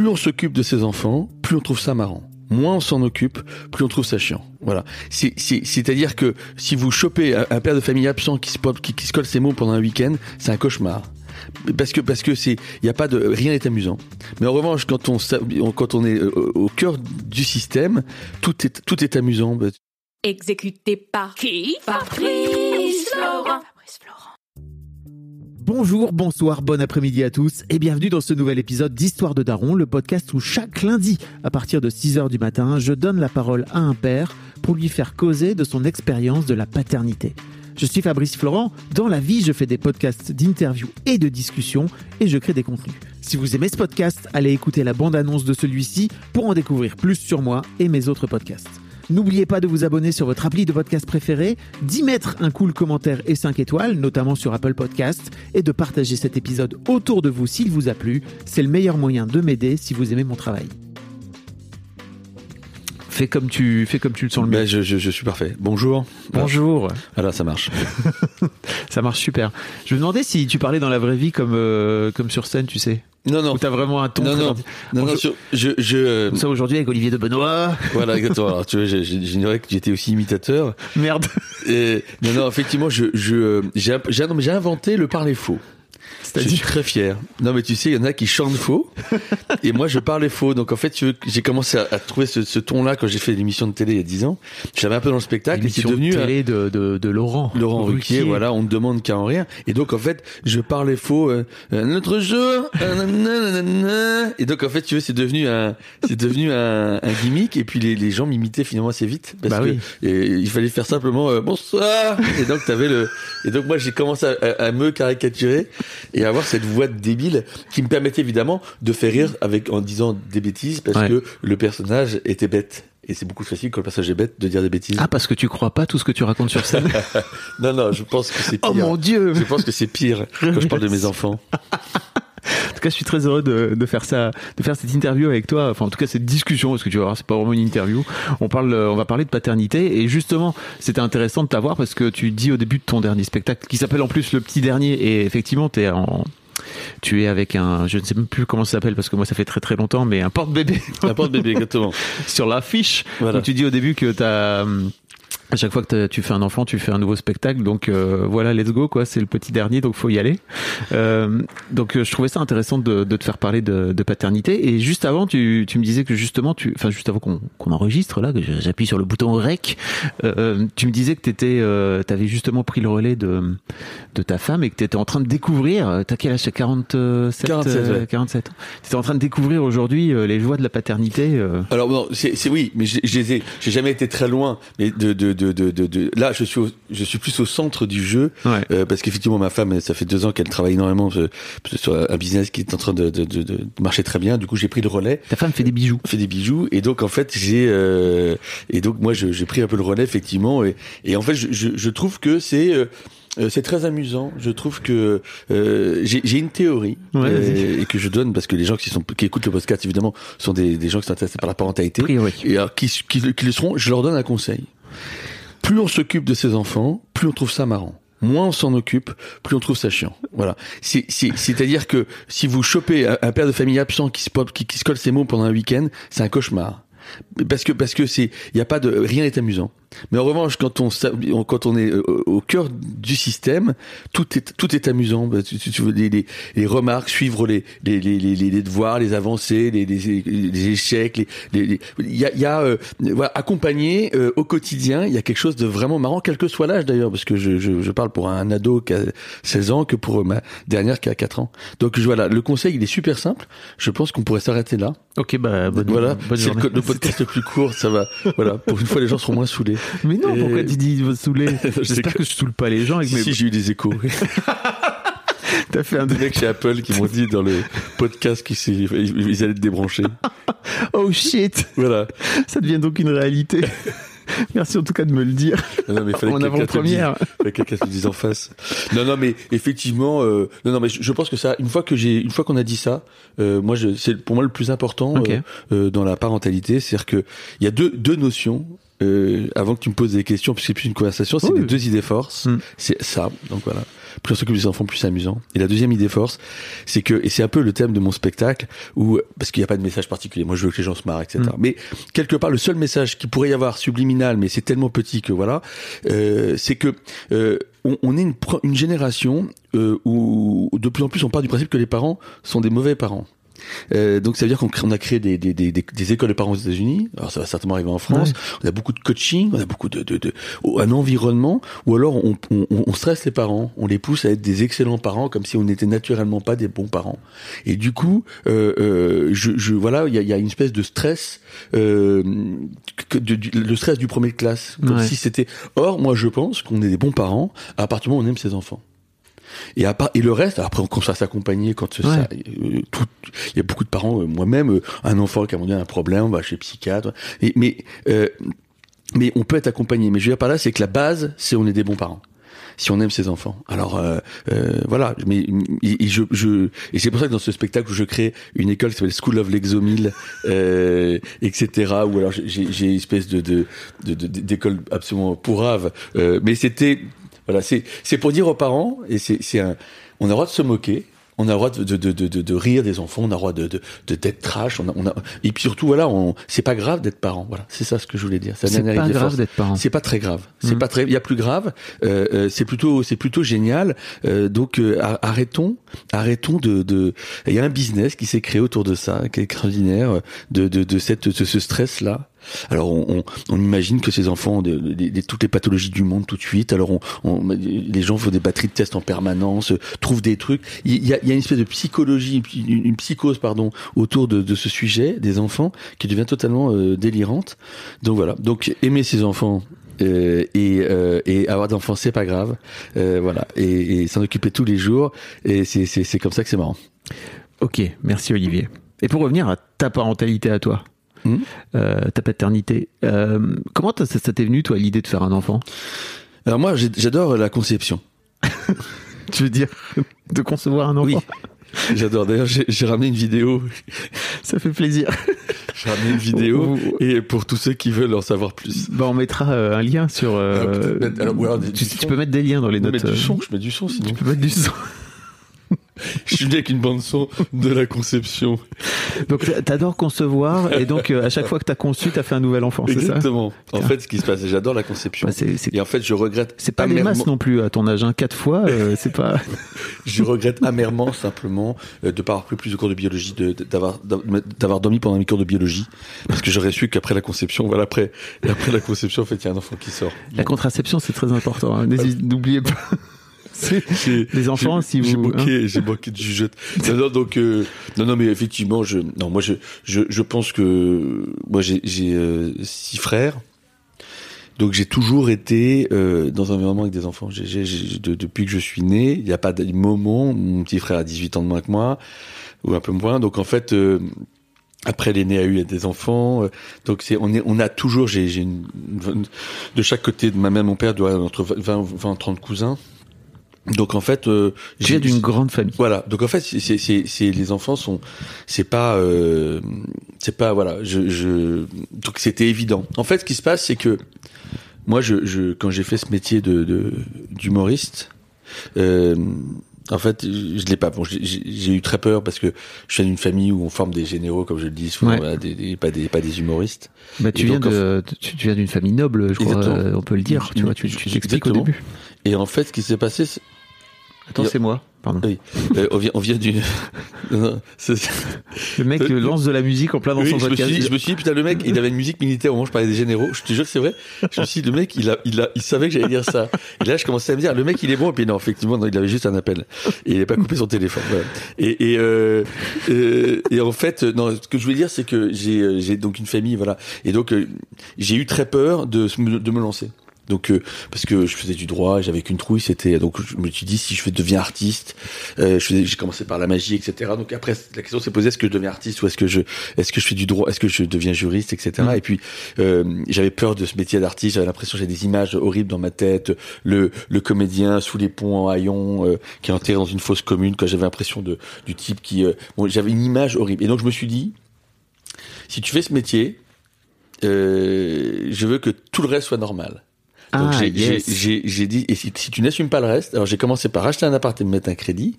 Plus on s'occupe de ses enfants, plus on trouve ça marrant. Moins on s'en occupe, plus on trouve ça chiant. Voilà. C'est- c'est- C'est-à-dire que si vous chopez un, père de famille absent qui se, colle ses mots pendant un week-end, c'est un cauchemar. Parce que parce que c'est il y a pas de rien n'est amusant. Mais en revanche quand on est euh, au, au cœur du système, tout est tout est amusant. Bah, Exécuté par qui? Fabrice Laurent. Bonjour, bonsoir, bon après-midi à tous et bienvenue dans ce nouvel épisode d'Histoire de Daron, le podcast où chaque lundi, à partir de 6h du matin, je donne la parole à un père pour lui faire causer de son expérience de la paternité. Je suis Fabrice Florent, dans la vie je fais des podcasts d'interviews et de discussions et je crée des contenus. Si vous aimez ce podcast, allez écouter la bande-annonce de celui-ci pour en découvrir plus sur moi et mes autres podcasts. N'oubliez pas de vous abonner sur votre appli de podcast préféré, d'y mettre un cool commentaire et 5 étoiles, notamment sur Apple Podcast, et de partager cet épisode autour de vous s'il vous a plu. C'est le meilleur moyen de m'aider si vous aimez mon travail. Fais comme tu, fais comme tu le sens le mieux. bah, je, je, je suis parfait. Bonjour. Bonjour. Voilà, ça marche. Ça marche super. Je me demandais si tu parlais dans la vraie vie comme, euh, comme sur scène, tu sais. Non non. Où t'as vraiment un ton Non non. Non, non, sur- je je euh, ça aujourd'hui avec Olivier de Benoît. voilà exactement. Alors tu vois, j'ignorais que j'étais aussi imitateur. Merde. Et, non, non, effectivement, je, je, euh, j'ai inventé le parler faux. Je suis très fier. Non, mais tu sais, il y en a qui chantent faux, et moi, je parlais faux. Donc, en fait, tu veux, j'ai commencé à, à trouver ce, ce ton-là quand j'ai fait l'émission de télé il y a 10 ans. J'avais un peu dans le spectacle, L'émission devenu de un- télé de, de, de Laurent. Laurent Ruquier, voilà, on ne demande qu'à en rire. Et donc, en fait, je parlais faux. Euh, notre euh, nanana. et donc, en fait, tu veux, c'est devenu un, c'est devenu un, un gimmick. Et puis, les, les gens m'imitaient finalement assez vite parce Bah que oui. et il fallait faire simplement euh, bonsoir. Et donc, t'avais le, et donc moi, j'ai commencé à, à- à me caricaturer et avoir cette voix débile qui me permettait évidemment de faire rire avec en disant des bêtises parce Ouais. que le personnage était bête. Et c'est beaucoup plus facile quand le personnage est bête de dire des bêtises. Ah, parce que tu crois pas tout ce que tu racontes sur scène. Non, non, je pense que c'est pire. oh mon dieu. Je pense que c'est pire quand je parle de mes enfants. En tout cas, je suis très heureux de, de faire ça, de faire cette interview avec toi. Enfin, en tout cas, cette discussion, parce que tu vas voir, c'est pas vraiment une interview. On parle, euh, on va parler de paternité. Et justement, c'était intéressant de t'avoir parce que tu dis au début de ton dernier spectacle, qui s'appelle en plus Le Petit Dernier, et effectivement, t'es en, tu es avec un, je ne sais même plus comment ça s'appelle parce que moi ça fait très très longtemps, mais un porte-bébé Un porte-bébé, exactement. sur l'affiche. Voilà. où tu dis au début que t'as, hum, à chaque fois que tu fais un enfant, tu fais un nouveau spectacle. Donc euh, voilà, let's go quoi. C'est le petit dernier, donc faut y aller. Euh, donc euh, je trouvais ça intéressant de, de te faire parler de, de paternité. Et juste avant, tu, tu me disais que justement, tu, enfin juste avant qu'on qu'on enregistre là, que j'appuie sur le bouton rec, euh, tu me disais que t'étais, euh, t'avais justement pris le relais de de ta femme et que t'étais en train de découvrir. T'as quel âge? T'as 47 47, euh, ouais. 47 ans. T'étais en train de découvrir aujourd'hui euh, les joies de la paternité. euh. Alors non, c'est oui, mais j'ai jamais été très loin. Mais de de de de de, de- là, je suis au- je suis plus au centre du jeu Ouais. euh, parce qu'effectivement ma femme, ça fait deux ans qu'elle travaille énormément euh, sur un business qui est en train de de, de, de marcher très bien. Du coup, j'ai pris le relais. Ta femme fait des bijoux. fait des bijoux et donc en fait j'ai euh, et donc moi j'ai pris un peu le relais effectivement et, et en fait je, je, je trouve que c'est euh, euh, c'est très amusant. Je trouve que euh, j'ai une théorie Ouais, euh, et que je donne parce que les gens qui sont qui écoutent le podcast évidemment sont des, des gens qui sont intéressés par la parentalité priori. et alors, qui, qui, qui le seront. Je leur donne un conseil. Plus on s'occupe de ses enfants, plus on trouve ça marrant. Moins on s'en occupe, plus on trouve ça chiant. Voilà. C'est, c'est, c'est-à-dire que si vous chopez un, père de famille absent qui se, qui se colle ses mots pendant un week-end, c'est un cauchemar. Parce que parce que c'est il y a pas de rien n'est amusant. Mais en revanche quand on quand est euh, au cœur du système, tout est tout est amusant. Bah, Tu, tu, tu veux les, les, les remarques, suivre les les, les, les, les devoirs, les avancées, les, les, les échecs, les les- les- il y a y a euh, voilà, accompagner euh, au quotidien, il y a quelque chose de vraiment marrant quel que soit l'âge d'ailleurs parce que je, je je parle pour un ado qui a 16 ans que pour ma dernière qui a 4 ans. Donc voilà, le conseil il est super simple. Je pense qu'on pourrait s'arrêter là. Ok, bah bonne, Voilà, bonne c'est le podcast le plus court, ça va. Voilà, pour une fois les gens seront moins saoulés. Mais non, Et- pourquoi tu dis il va saouler J'espère que- que je saoule pas les gens avec Si, mes. si, j'ai eu des échos. T'as fait un Des mecs chez Apple qui m'ont dit dans le podcast qu'ils ils allaient te débrancher. Oh shit Voilà. Ça devient donc une réalité. Merci en tout cas de me le dire. Non, mais fallait En avant-première. Fallait que quelqu'un te le dise en face. Non, non, mais effectivement, euh, non, non, mais je, je pense que ça, une fois que j'ai, une fois qu'on a dit ça, euh, moi, c'est pour moi le plus important euh, euh, dans la parentalité, c'est-à-dire que il y a deux deux notions. Euh, avant que tu me poses des questions, puisque c'est plus une conversation, c'est Oui. les deux idées forces. Mm. C'est ça. Donc voilà. Plus on s'occupe des enfants, plus c'est amusant. Et la deuxième idée force, c'est que, et c'est un peu le thème de mon spectacle, où, parce qu'il n'y a pas de message particulier. Moi, je veux que les gens se marrent, etc. Mm. Mais quelque part, le seul message qui pourrait y avoir subliminal, mais c'est tellement petit que voilà, euh, c'est que euh, on, on est une, une génération euh, où de plus en plus on part du principe que les parents sont des mauvais parents. Euh, donc ça veut dire qu'on a créé des, des, des, des- écoles de parents aux États-Unis. Alors ça va certainement arriver en France. On a beaucoup de coaching, on a beaucoup de, de, de un environnement où alors on, on, on stresse les parents, on les pousse à être des excellents parents comme si on n'était naturellement pas des bons parents. Et du coup, euh, euh, je, je voilà, il y a, y a une espèce de stress, euh, que, de- du- le stress du premier de classe, comme Ouais. si c'était. Or, moi, je pense qu'on est des bons parents à partir du moment où on aime ses enfants. Et, à part, et le reste, après, on commence à s'accompagner quand ça, euh, tout, il y a beaucoup de parents, euh, moi-même, euh, un enfant qui a un problème, on va chez le psychiatre. Et, mais, euh, mais on peut être accompagné. Mais je veux dire par là, c'est que la base, c'est on est des bons parents. Si on aime ses enfants. Alors euh, euh, voilà. Mais et, et je, je et c'est pour ça que dans ce spectacle où je crée une école qui s'appelle School of l'Exomile, euh, etc. Ou alors j'ai une espèce de de de- de- d'école absolument pourrave. Euh, mais c'était voilà, c'est c'est pour dire aux parents et c'est c'est un on a le droit de se moquer. On a le droit de, de, de, de, de rire des enfants, on a le droit de de d'être trash, on a, on a et puis surtout voilà, on c'est pas grave d'être parent, voilà, c'est ça ce que je voulais dire. C'est pas grave d'être parent. C'est pas très grave. C'est Mhm. pas très. Il y a plus grave. Euh, euh, c'est plutôt, c'est plutôt génial. Euh, donc euh, ar- arrêtons, arrêtons de. de- Il y a un business qui s'est créé autour de ça, qui est extraordinaire, de de, de cette de ce stress là. Alors on, imagine que ces enfants ont de, toutes les pathologies du monde tout de suite. Alors on, les gens font des batteries de tests en permanence, euh, trouvent des trucs. Il y a, une espèce de psychologie, une, psychose pardon, autour de, ce sujet des enfants qui devient totalement euh, délirante. Donc voilà. Donc aimer ses enfants. euh, et, avoir d'enfants c'est pas grave voilà et, et s'en occuper tous les jours et c'est comme ça que c'est marrant Ok, merci Olivier. Et pour revenir à ta parentalité à toi, Mhm. euh, ta paternité, euh, comment ça, ça t'est venu toi l'idée de faire un enfant? Alors moi j'adore la conception Tu veux dire de concevoir un enfant? Oui j'adore d'ailleurs j'ai ramené une vidéo Ça fait plaisir. j'ai ramené une vidéo et pour tous ceux qui veulent en savoir plus Bah, on mettra euh, un lien sur. euh, Alors, mettre- alors, alors tu, peux mettre des liens dans les je notes. mets du son je mets du son sinon Tu peux mettre du son. Je suis venu avec une bande son de la conception Donc t'a- t'adores concevoir et donc euh, à chaque fois que t'as conçu, t'as fait un nouvel enfant, c'est ça? Exactement en fait ce qui se passe j'adore la conception Bah, et en fait je regrette c'est pas des amèrement- masses non plus à ton âge, hein. quatre fois, euh, c'est pas. Je regrette amèrement simplement euh, de pas avoir pris plus de cours de biologie, d'avoir d'avoir dormi pendant mes cours de biologie, parce que j'aurais su qu'après la conception, voilà après après la conception, en fait, il y a un enfant qui sort. La contraception, c'est très important. hein. N'oubliez pas. J'ai- Les enfants, j'ai- si j'ai vous- hein. moqué, j'ai moqué de jugeote. Non, non, donc euh, non, non, mais effectivement, je non, moi je je, je pense que moi j'ai j'ai euh, six frères. Donc j'ai toujours été euh, dans un environnement avec des enfants. J'ai, j'ai- j'ai- de- depuis que je suis né, il n'y a pas de moment. Mon petit frère a 18 ans de moins que moi, ou un peu moins. Donc en fait, euh, après l'aîné a eu des enfants. euh, donc c'est on est on a toujours j'ai j'ai une, une- de chaque côté de ma mère mon père doit entre 20 20 30 cousins. Donc en fait, euh, j'ai- d'une grande famille. voilà. Donc en fait, c'est c'est les enfants sont c'est pas euh, c'est pas voilà. Je je donc c'était évident. En fait, ce qui se passe, c'est que moi, je je quand j'ai fait ce métier de de d'humoriste. Euh, en fait, je l'ai pas. Bon, j'ai- eu très peur parce que je viens d'une famille où on forme des généraux, comme je le dis souvent, Ouais. voilà, des, des- pas des pas des humoristes. Bah, tu viens donc, de, tu, tu viens d'une famille noble, je crois, euh, on peut le dire. Tu vois, tu, tu t'expliques au début. Et en fait, ce qui s'est passé, Attends, a- c'est moi. Pardon. oui, euh, on vient on vient d'une. Le mec Euh, lance de la musique en plein dans Oui, son je me, suis dit, je me suis dit, putain, le mec, il avait une musique militaire au moment où je parlais des généraux. Je te jure que c'est vrai. Je me suis dit, le mec, il a, il a, il savait que j'allais dire ça. Et là, je commençais à me dire, le mec, il est bon. Et puis non, effectivement, non, il avait juste un appel. Et il n'a pas coupé son téléphone. Voilà. Et, et, euh, euh, et en fait, non, ce que je voulais dire, c'est que j'ai, euh, j'ai donc une famille, voilà. Et donc, j'ai eu très peur de, de me lancer. Donc euh, parce que je faisais du droit, j'avais qu'une trouille, c'était donc je me suis dit si je deviens artiste, euh, j'ai commencé par la magie, etc. Donc après la question s'est posée est-ce que je deviens artiste ou est-ce que je est-ce que je fais du droit, est-ce que je deviens juriste, etc. Mm. Et puis euh, j'avais peur de ce métier d'artiste, j'avais l'impression que j'avais des images horribles dans ma tête, le le comédien sous les ponts en haillons euh, qui est enterré dans une fosse commune, quand j'avais l'impression de du type qui euh, bon j'avais une image horrible. Et donc je me suis dit si tu fais ce métier, euh, je veux que tout le reste soit normal. Donc Ah, j'ai yes. dit, et si, si tu n'assumes pas le reste, alors j'ai commencé par acheter un appart et me mettre un crédit.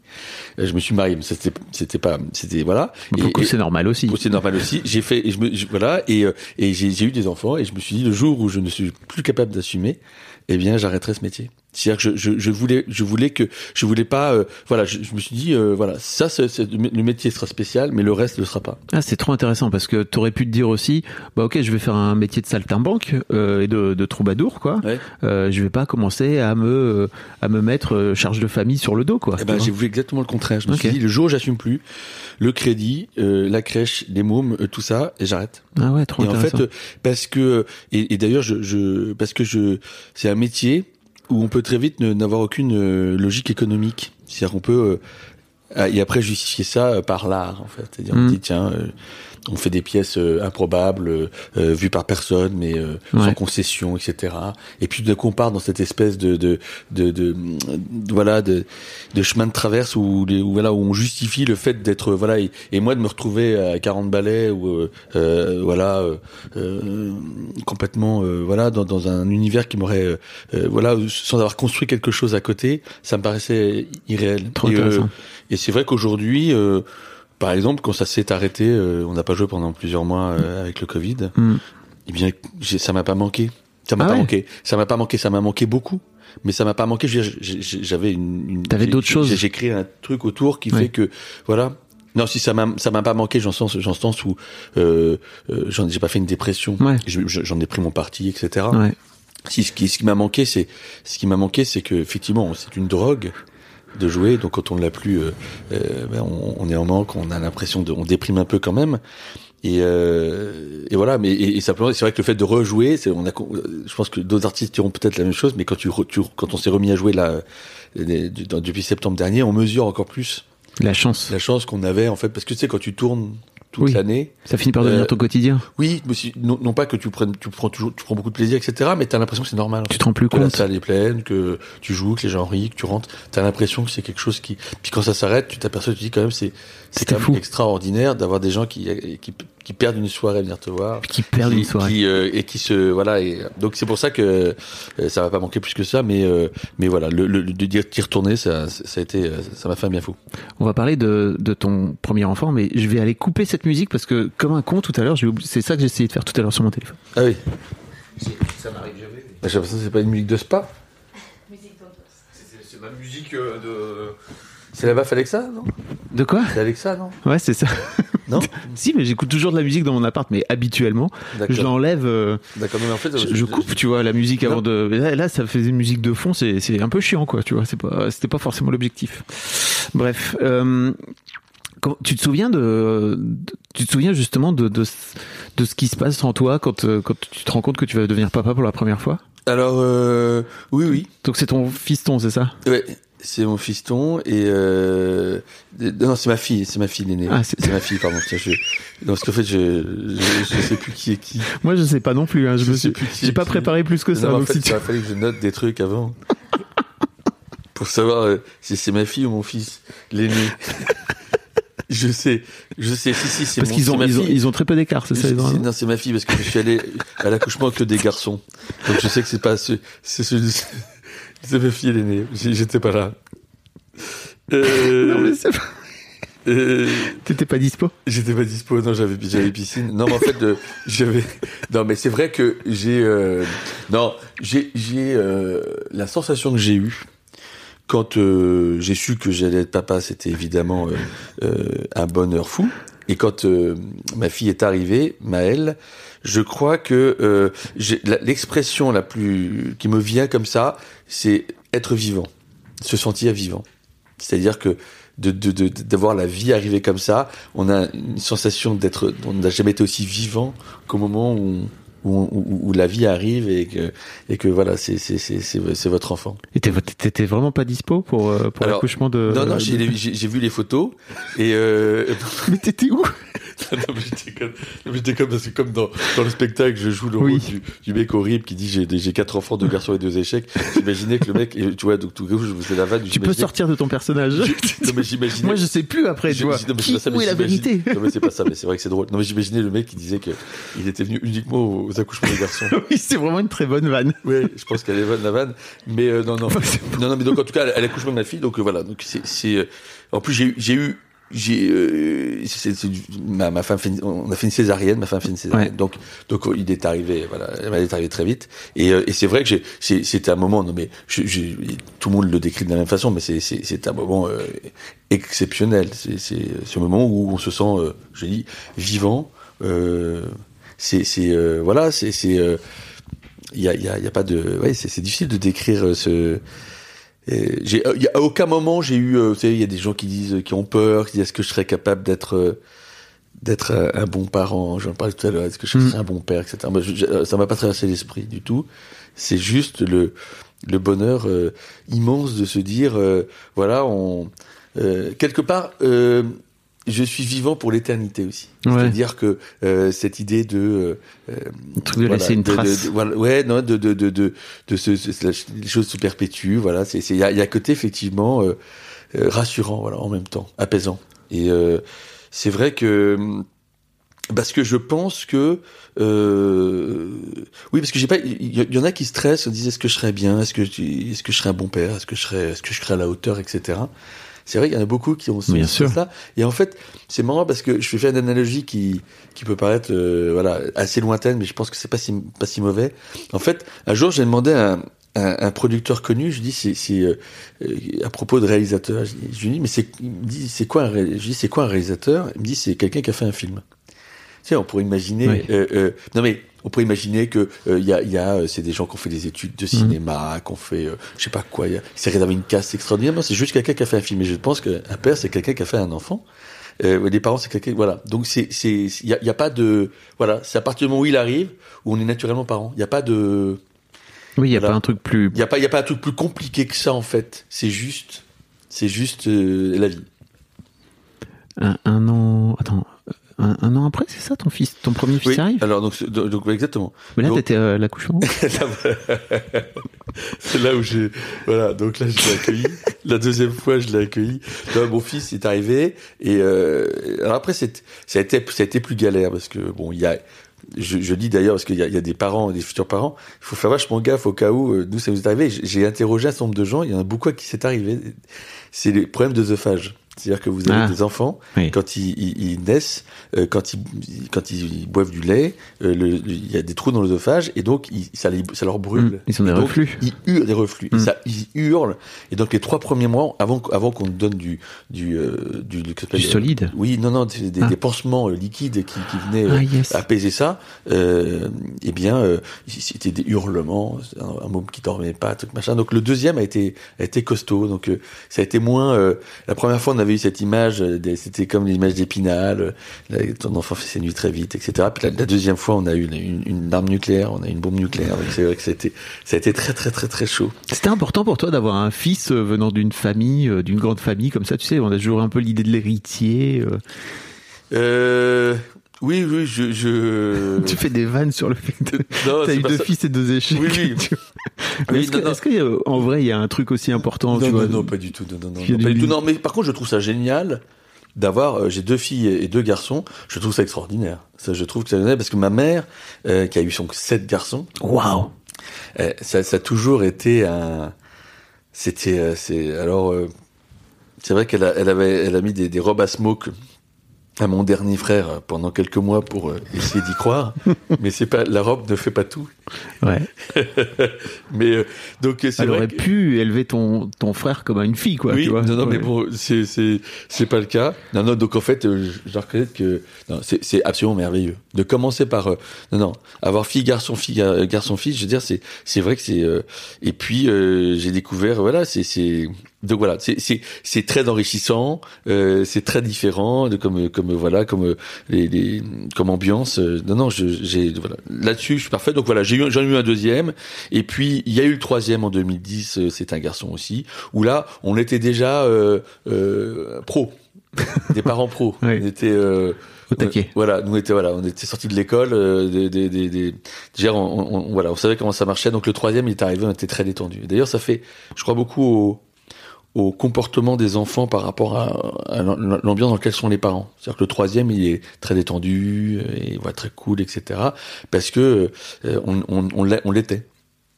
Euh, Je me suis marié, mais c'était c'était pas, c'était voilà. Pour c'est normal aussi. c'est normal aussi. J'ai fait, et je me, je- voilà, et, euh, et j'ai j'ai eu des enfants, et je me suis dit le jour où je ne suis plus capable d'assumer, eh bien, j'arrêterai ce métier. C'est-à-dire que je, je, je voulais, je voulais que, je voulais pas, euh, voilà, je, je me suis dit, euh, voilà, ça, c'est, c'est- le métier sera spécial, mais le reste ne le sera pas. Ah, c'est trop intéressant parce que t'aurais pu te dire aussi, bah ok, je vais faire un métier de saltimbanque euh, et de, de troubadour, quoi. Ouais. Euh, je vais pas commencer à me à me mettre euh, charge de famille sur le dos, quoi. Eh ben, tu j'ai voulu exactement le contraire. Je me suis dit, le jour où j'assume plus, le crédit, euh, la crèche, les mômes, euh, tout ça, et j'arrête. ah ouais, trop Et en fait, parce que, et, et d'ailleurs, je, je, parce que je, c'est un métier où on peut très vite n'avoir aucune euh, logique économique. C'est-à-dire qu'on peut, euh, et après justifier ça euh, par l'art, en fait. C'est-à-dire, on Mm. dit, tiens, on fait des pièces euh, improbables, euh, euh, vues par personne, mais euh, sans concession, etc. Et puis, d'un coup, on part dans cette espèce de, de, de, de, de- voilà, de, de chemin de traverse où, où, voilà, où on justifie le fait d'être, voilà, et, et moi de me retrouver à 40 balais ou, euh, euh, voilà, euh, euh, complètement, euh, voilà, dans, dans un univers qui m'aurait, euh, euh, voilà, sans avoir construit quelque chose à côté, ça me paraissait irréel. Trop et, euh, et c'est vrai qu'aujourd'hui, euh, par exemple, quand ça s'est arrêté, euh, on n'a pas joué pendant plusieurs mois euh, avec le Covid. Mm. Eh bien, ça m'a pas manqué. Ça m'a Ah pas ouais manqué. Ça m'a pas manqué. Ça m'a manqué beaucoup. Mais ça m'a pas manqué. J'avais une. une- T'avais d'autres choses. J'ai créé un truc autour qui Ouais. fait que voilà. Non, si ça m'a ça m'a pas manqué, j'en sens j'en sens où euh, euh, j'en j'ai pas fait une dépression. Ouais. Je- je- J'en ai pris mon parti, etc. Ouais. Si ce qui ce qui m'a manqué, c'est ce qui m'a manqué, c'est que effectivement, c'est une drogue de jouer. Donc quand on ne l'a plus, euh, euh, ben, on, on est en manque, on a l'impression de, on déprime un peu quand même. Et, euh, et voilà, mais et, et simplement, c'est vrai que le fait de rejouer, c'est, on a, je pense que d'autres artistes diront peut-être la même chose, mais quand tu, tu quand on s'est remis à jouer là, depuis septembre dernier, on mesure encore plus La chance. la chance qu'on avait en fait, parce que tu sais quand tu tournes toute Oui. l'année, Ça finit par devenir Euh, ton quotidien. oui, mais si- non, non pas que tu prennes, tu prends toujours, tu prends beaucoup de plaisir, etc. Mais t'as l'impression que c'est normal. Tu te rends plus que la compte. salle est pleine, que tu joues, que les gens rient, que tu rentres. T'as l'impression que c'est quelque chose qui. Puis quand ça s'arrête, tu t'aperçois, tu dis quand même, c'est c'est quand même fou. extraordinaire d'avoir des gens qui, qui qui perdent une soirée à venir te voir. Qui perdent qui- une soirée. qui, euh, et qui se voilà et donc c'est pour ça que euh, ça va pas manquer plus que ça mais euh, mais voilà le, le, de dire d'y retourner ça ça a été euh, ça m'a fait un bien fou On va parler de, de ton premier enfant, mais je vais aller couper cette musique parce que, comme un con tout à l'heure, j'ai oublié- c'est ça que j'ai essayé de faire tout à l'heure sur mon téléphone. ah oui ça m'arrive jamais j'ai l'impression que c'est pas une musique de spa C'est ma musique de. C'est la baffe Alexa non? De quoi? C'est Alexa non? Ouais, c'est ça. non? Si, mais j'écoute toujours de la musique dans mon appart, mais habituellement, je l'enlève. euh, d'accord mais en fait je, je coupe, tu vois, la musique avant de. mais Là, là, ça faisait une musique de fond, c'est c'est un peu chiant, quoi. Tu vois, c'est pas, c'était pas forcément l'objectif. Bref. euh, quand- tu te souviens de, de- tu te souviens justement de, de, ce- de ce qui se passe en toi quand, euh, quand tu te rends compte que tu vas devenir papa pour la première fois? Alors euh, oui oui Donc c'est ton fiston, c'est ça? Ouais, c'est mon fiston et euh... non c'est ma fille, c'est ma fille l'aînée. Ah, c'est- ma fille, pardon. Tiens, je... Non, parce qu'en fait je... je je sais plus qui est qui. Moi, je sais pas non plus. Hein, je Je me sais suis, plus qui j'ai pas qui. préparé plus que ça. Non, en fait, si tu- il a fallu que je note des trucs avant pour savoir euh, si c'est ma fille ou mon fils l'aîné. je sais, je sais. Si si, c'est Parce qu'ils ont, ma ils ont, fille. ils ont très peu d'écart, c'est ça non, c'est ma fille parce que je suis allé à l'accouchement que des garçons. Donc je sais que c'est pas ce, c'est ce, c'est ma fille l'aînée. J'étais pas là. Euh, Non, mais c'est pas- euh, T'étais pas dispo J'étais pas dispo, non, j'avais j'avais piscine. Non, mais en fait, euh, j'avais. Non, mais c'est vrai que j'ai. euh, Non, j'ai j'ai euh, la sensation que j'ai eue quand j'ai su que j'allais être papa, c'était évidemment un bonheur fou. Et quand ma fille est arrivée, Maëlle, je crois que la- l'expression la plus qui me vient comme ça, c'est être vivant, se sentir vivant. C'est-à-dire que de de- de- d'avoir la vie arriver comme ça, on a une sensation d'être, on n'a jamais été aussi vivant qu'au moment où où, où, où la vie arrive et que et que voilà, c'est c'est c'est c'est c'est votre enfant. Et t'étais vraiment pas dispo pour, euh, pour Alors, l'accouchement de. non non, de- j'ai j'ai j'ai vu les photos et euh, Mais t'étais où? non, mais j'étais comme, non, mais j'étais comme parce que comme dans, dans le spectacle, je joue le Oui. rôle du, du mec horrible qui dit j'ai j'ai quatre enfants, deux garçons et deux échecs. J'imaginais que le mec, et tu vois, donc tout coup, je faisais la vanne. Tu peux sortir de ton personnage. Non mais j'imaginais. Moi, je sais plus après, tu vois. Non, mais c'est Qui, pas ça, mais où est la vérité Non mais c'est pas ça, mais c'est vrai que c'est drôle. Non mais j'imaginais le mec qui disait que il était venu uniquement aux accouchements des garçons. Oui, c'est vraiment une très bonne vanne. Ouais, je pense qu'elle est bonne la vanne, mais euh, non non. non non mais donc en tout cas à l'accouchement de ma fille, donc euh, voilà, donc c'est c'est euh, en plus j'ai eu j'ai eu j'ai euh, c'est- c'est du- ma, ma femme fait une- on a fait une césarienne ma femme fait une césarienne. Ouais. donc donc il est arrivé voilà elle est arrivée très vite. Et, euh, et c'est vrai que j'ai c'est- c'était un moment non mais je, je- tout le monde le décrit de la même façon mais c'est c'est c'est un moment euh, exceptionnel. C'est c'est c'est un moment où on se sent euh, je dis vivant. Euh, c'est c'est euh, voilà c'est c'est euh, il y a, il y, a, y a pas de ouais c'est c'est difficile de décrire ce j'ai euh, il y a, à aucun moment j'ai eu euh, tu sais il y a des gens qui disent qui ont peur qui disent est-ce que je serais capable d'être euh, d'être euh, un bon parent? J'en parlais tout à l'heure est-ce que je Mm. serais un bon père etc Moi, je- je- ça m'a pas traversé l'esprit du tout. C'est juste le le bonheur euh, immense de se dire euh, voilà on euh, quelque part euh, je suis vivant pour l'éternité aussi. Ouais. C'est-à-dire que euh, cette idée de euh, Le truc de laisser une de- de- trace. de- voilà, ouais, non, de de de de, de ce, ce- les choses se perpétuent. Voilà, c'est il y a, y a côté effectivement euh, euh, rassurant, voilà, en même temps, apaisant. Et euh, c'est vrai que parce que je pense que euh, oui parce que j'ai pas il y, en a qui stressent on disent est-ce que je serais bien est-ce que je- est-ce que je serais un bon père est-ce que je serais est-ce que je serais à la hauteur etc c'est vrai qu'il y en a beaucoup qui ont ce Bien sûr. et en fait c'est marrant parce que je faire une analogie qui qui peut paraître euh, voilà assez lointaine mais je pense que c'est pas si pas si mauvais en fait un jour j'ai demandé à un, un, un producteur connu, je dis c'est c'est euh, à propos de réalisateur, je, lui dis mais c'est il me dit c'est quoi un je dis c'est quoi un réalisateur? Il me dit c'est quelqu'un qui a fait un film. Sais, on pourrait imaginer. Oui. euh, euh, non mais on pourrait imaginer que euh, il y a, il y a euh, c'est des gens qui ont fait des études de cinéma, qui ont fait euh, je sais pas quoi. C'est réservé une caste extraordinaire. Non, c'est juste quelqu'un qui a fait un film. Et je pense qu'un père c'est quelqu'un qui a fait un enfant. Euh, les parents c'est quelqu'un voilà. Donc c'est c'est il y a, y a pas de voilà. C'est à partir du moment où il arrive où on est naturellement parent. Il y a pas de Oui, il y a Voilà. pas un truc plus. il y a pas il y a pas un truc plus compliqué que ça en fait. C'est juste c'est juste euh, la vie. Un, un an. Attends. Un, un an après, c'est ça, ton fils, ton premier fils Oui. arrive? Alors donc donc, exactement. Mais là, t'étais euh, à l'accouchement. C'est là où j'ai voilà donc là je l'ai accueilli la deuxième fois je l'ai accueilli Là, mon fils est arrivé et euh, alors après c'est ça a été ça a été plus galère parce que bon il y a je, je dis d'ailleurs parce qu'il y a, il y a des parents des futurs parents il faut faire vachement gaffe au cas où euh, nous ça nous est arrivé J'ai- interrogé un certain nombre de gens il y en a beaucoup à qui c'est arrivé c'est les problèmes d'œsophage c'est-à-dire que vous avez Ah. des enfants Oui. quand ils, ils, ils naissent, euh, quand ils quand ils boivent du lait, euh, le- il y a des trous dans l'œsophage et donc ils- ça, les- ça leur brûle. Mm, ils ont des donc, reflux. Ils hurlent des reflux. Mm. Et ça, ils hurlent. Et donc les trois premiers mois, avant avant qu'on donne du du euh, du, du, Du solide. oui, non, non, des, des, Ah. des pansements euh, liquides qui, qui venaient euh, Ah, yes. apaiser ça. Euh, eh bien, euh, c'était des hurlements, un, un môme qui dormait pas, truc machin. Donc le deuxième a été a été costaud. Donc euh, ça a été moins. euh, la première fois, on avait eu cette image, euh, c'était comme l'image d'Épinal. euh, ton enfant fait ses nuits très vite, etc. Puis la, la deuxième fois, on a eu une, une, une arme nucléaire, on a eu une bombe nucléaire. Donc c'est vrai que c'était ça a été très très très très chaud. C'était important pour toi d'avoir un fils euh, venant d'une famille, d'une grande famille comme ça. Tu sais, on a toujours un peu l'idée de l'héritier. euh. Oui, oui, je. je... Tu fais des vannes sur le fait que Non, t'as c'est eu deux ça. fis et deux échecs. Oui, oui. Tu- Oui, est-ce que, non, non. est-ce que, euh, en vrai, il y a un truc aussi important tu non, vois, non, non, pas du tout. Non, non, non, pas du- tout. Non, mais par contre, je trouve ça génial d'avoir. euh, j'ai deux filles et deux garçons. Je trouve ça extraordinaire. Ça, je trouve que ça génial parce que ma mère, euh, qui a eu son sept garçons, Waouh euh, ça, ça a toujours été un. C'était, euh, c'est alors. euh, c'est vrai qu'elle a, elle avait, elle a mis des, des robes à smoke à mon dernier frère pendant quelques mois pour euh, essayer d'y croire. mais c'est pas, la robe ne fait pas tout. Ouais. Mais euh, donc c'est aurait que- pu élever ton, ton frère comme une fille, quoi. oui, tu vois. non, non, mais bon, c'est c'est c'est pas le cas. Non, non, donc en fait, euh, je, reconnaître que c'est c'est absolument merveilleux de commencer par euh, non, non, avoir fille garçon fille gar- garçon fille. Je veux dire, c'est c'est vrai que c'est euh, et puis j'ai découvert voilà, c'est c'est Donc voilà, c'est c'est c'est très enrichissant, euh, c'est très différent de comme comme voilà comme euh, les, les comme ambiance. Euh, non non, j'ai voilà là-dessus je suis parfait. Donc voilà, j'ai eu j'en ai eu un deuxième et puis il y a eu le troisième en 2010. euh, c'est un garçon aussi où là on était déjà euh, euh, pro, des parents. Oui. On était euh. Ouais, voilà, nous était voilà, on était sortis de l'école, euh, des, des, des, des- déjà on, on- on- voilà, on savait comment ça marchait. Donc le troisième il est arrivé, on était très détendu. D'ailleurs ça fait, je crois beaucoup au, au comportement des enfants par rapport à, à l'ambiance dans laquelle sont les parents. C'est-à-dire que le troisième il est très détendu, euh, et voilà, très cool, etc. Parce que euh, on, l'était.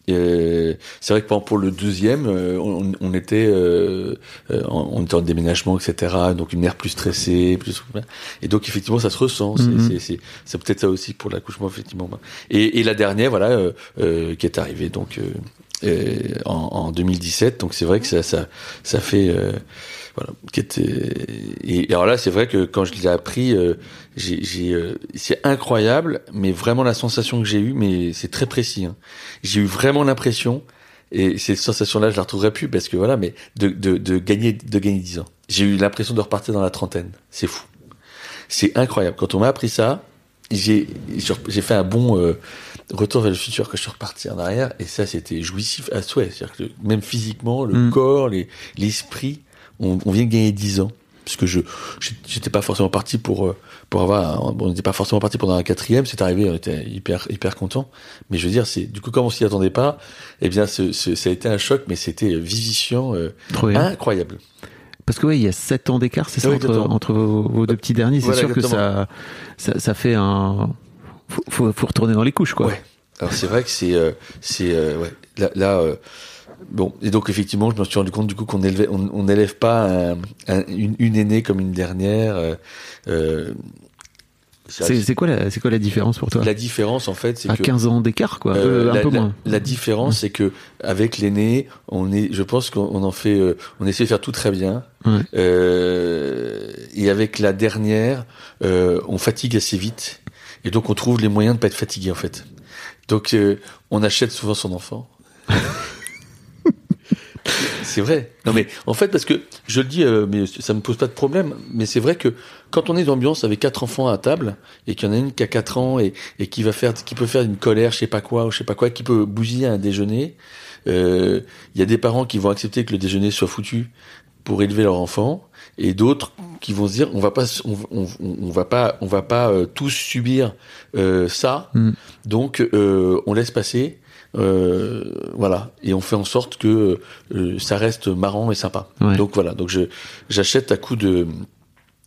Euh, c'est vrai que pour le deuxième, euh, on, on était, euh, en- on était en déménagement, etc. Donc une mère plus stressée, plus et donc effectivement ça se ressent. C'est- Mhm. C'est peut-être ça aussi pour l'accouchement effectivement. Et, et la dernière, voilà, euh, qui est arrivée donc en, en 2017. Donc c'est vrai que ça ça ça fait euh, voilà et, alors là c'est vrai que quand je l'ai appris euh, euh, c'est incroyable mais vraiment la sensation que j'ai eue mais c'est très précis hein. j'ai eu vraiment l'impression et cette sensation là je la retrouverai plus parce que voilà mais de de, de gagner de gagner 10 ans j'ai eu l'impression de repartir dans la trentaine c'est fou c'est incroyable quand on m'a appris ça j'ai j'ai fait un bon euh, retour vers le futur que je suis reparti en arrière et ça c'était jouissif à souhait. C'est-à-dire que même physiquement le Mm. corps les l'esprit on, on vient de gagner 10 ans. Parce que je j'étais pas forcément parti pour euh, pour avoir un- bon, on n'était pas forcément parti pendant un quatrième. C'est arrivé on était hyper hyper content. Mais je veux dire c'est du coup comme on s'y attendait pas eh bien ce, ce- ça a été un choc mais c'était vivifiant euh, incroyable. Parce que ouais, il y a 7 ans d'écart, c'est ça, Oui, entre, entre vos, vos deux petits derniers. C'est Voilà, sûr que ça, ça, ça fait un. Faut, faut, faut retourner dans les couches, quoi. Ouais. Alors c'est vrai que c'est euh, c'est euh, ouais là, là euh, bon et donc effectivement je me suis rendu compte du coup qu'on élevait on on n'élève pas un- un- une, une aînée comme une dernière. euh, euh, C'est c'est quoi, la- c'est quoi la différence pour toi? La différence en fait c'est À que 15 ans d'écart, quoi. euh, un la, peu moins. la différence c'est que avec l'aîné on est je pense qu'on on en fait euh, on essaie de faire tout très bien Ouais. euh, et avec la dernière euh, on fatigue assez vite et donc on trouve les moyens de pas être fatigué en fait donc euh, on achète souvent son enfant c'est vrai. Non mais en fait parce que je le dis, euh, mais ça me pose pas de problème. Mais c'est vrai que quand on est dans l'ambiance avec quatre enfants à table et qu'il y en a une qui a quatre ans et, et qui va faire, qui peut faire une colère, je sais pas quoi ou je sais pas quoi, qui peut bousiller un déjeuner, euh, il y a des parents qui vont accepter que le déjeuner soit foutu pour élever leur enfant et d'autres qui vont se dire on va pas on, on, on va pas on va pas euh, tous subir euh, ça. Mm. donc euh, on laisse passer euh, voilà. Et on fait en sorte que euh, ça reste marrant et sympa. Ouais. donc voilà. Donc je j'achète à coup de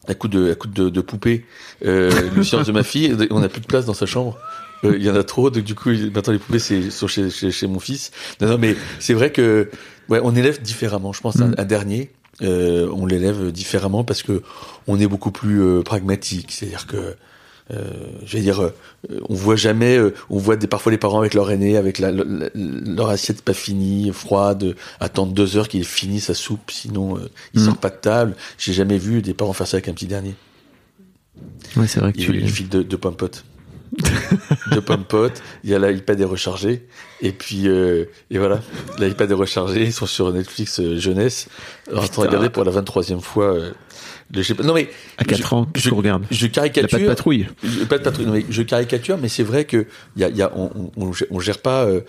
à coup de à coup de, de poupée euh, le silence de ma fille. On n'a plus de place dans sa chambre. Euh, il y en a trop. Donc du coup maintenant les poupées c'est sont chez, chez chez mon fils. Non non mais c'est vrai que ouais on élève différemment je pense un, Mm. un dernier euh, on l'élève différemment parce que on est beaucoup plus euh, pragmatique c'est-à-dire que euh, je vais dire, euh, on voit jamais, euh, on voit des, parfois les parents avec leur aîné, avec la, la- leur assiette pas finie, froide, attendre deux heures qu'il finisse sa soupe, sinon euh, il Mm. sort pas de table. J'ai jamais vu des parents faire ça avec un petit dernier. Ouais, c'est vrai que Il, tu. il file de, de pommes potes. de pommes potes, il y a l'iPad est rechargé, et puis et voilà, l'iPad est rechargé, ils sont sur Netflix euh, jeunesse. Alors, en train de regarder pour la 23e fois. Euh, le, je sais pas- non mais À 4 je- ans, je- qu'on regarde je caricature. pas de patrouille. Je- Pas de patrouille. non, mais je caricature, mais c'est vrai que y a, y a, on, on, on gère- pas. euh,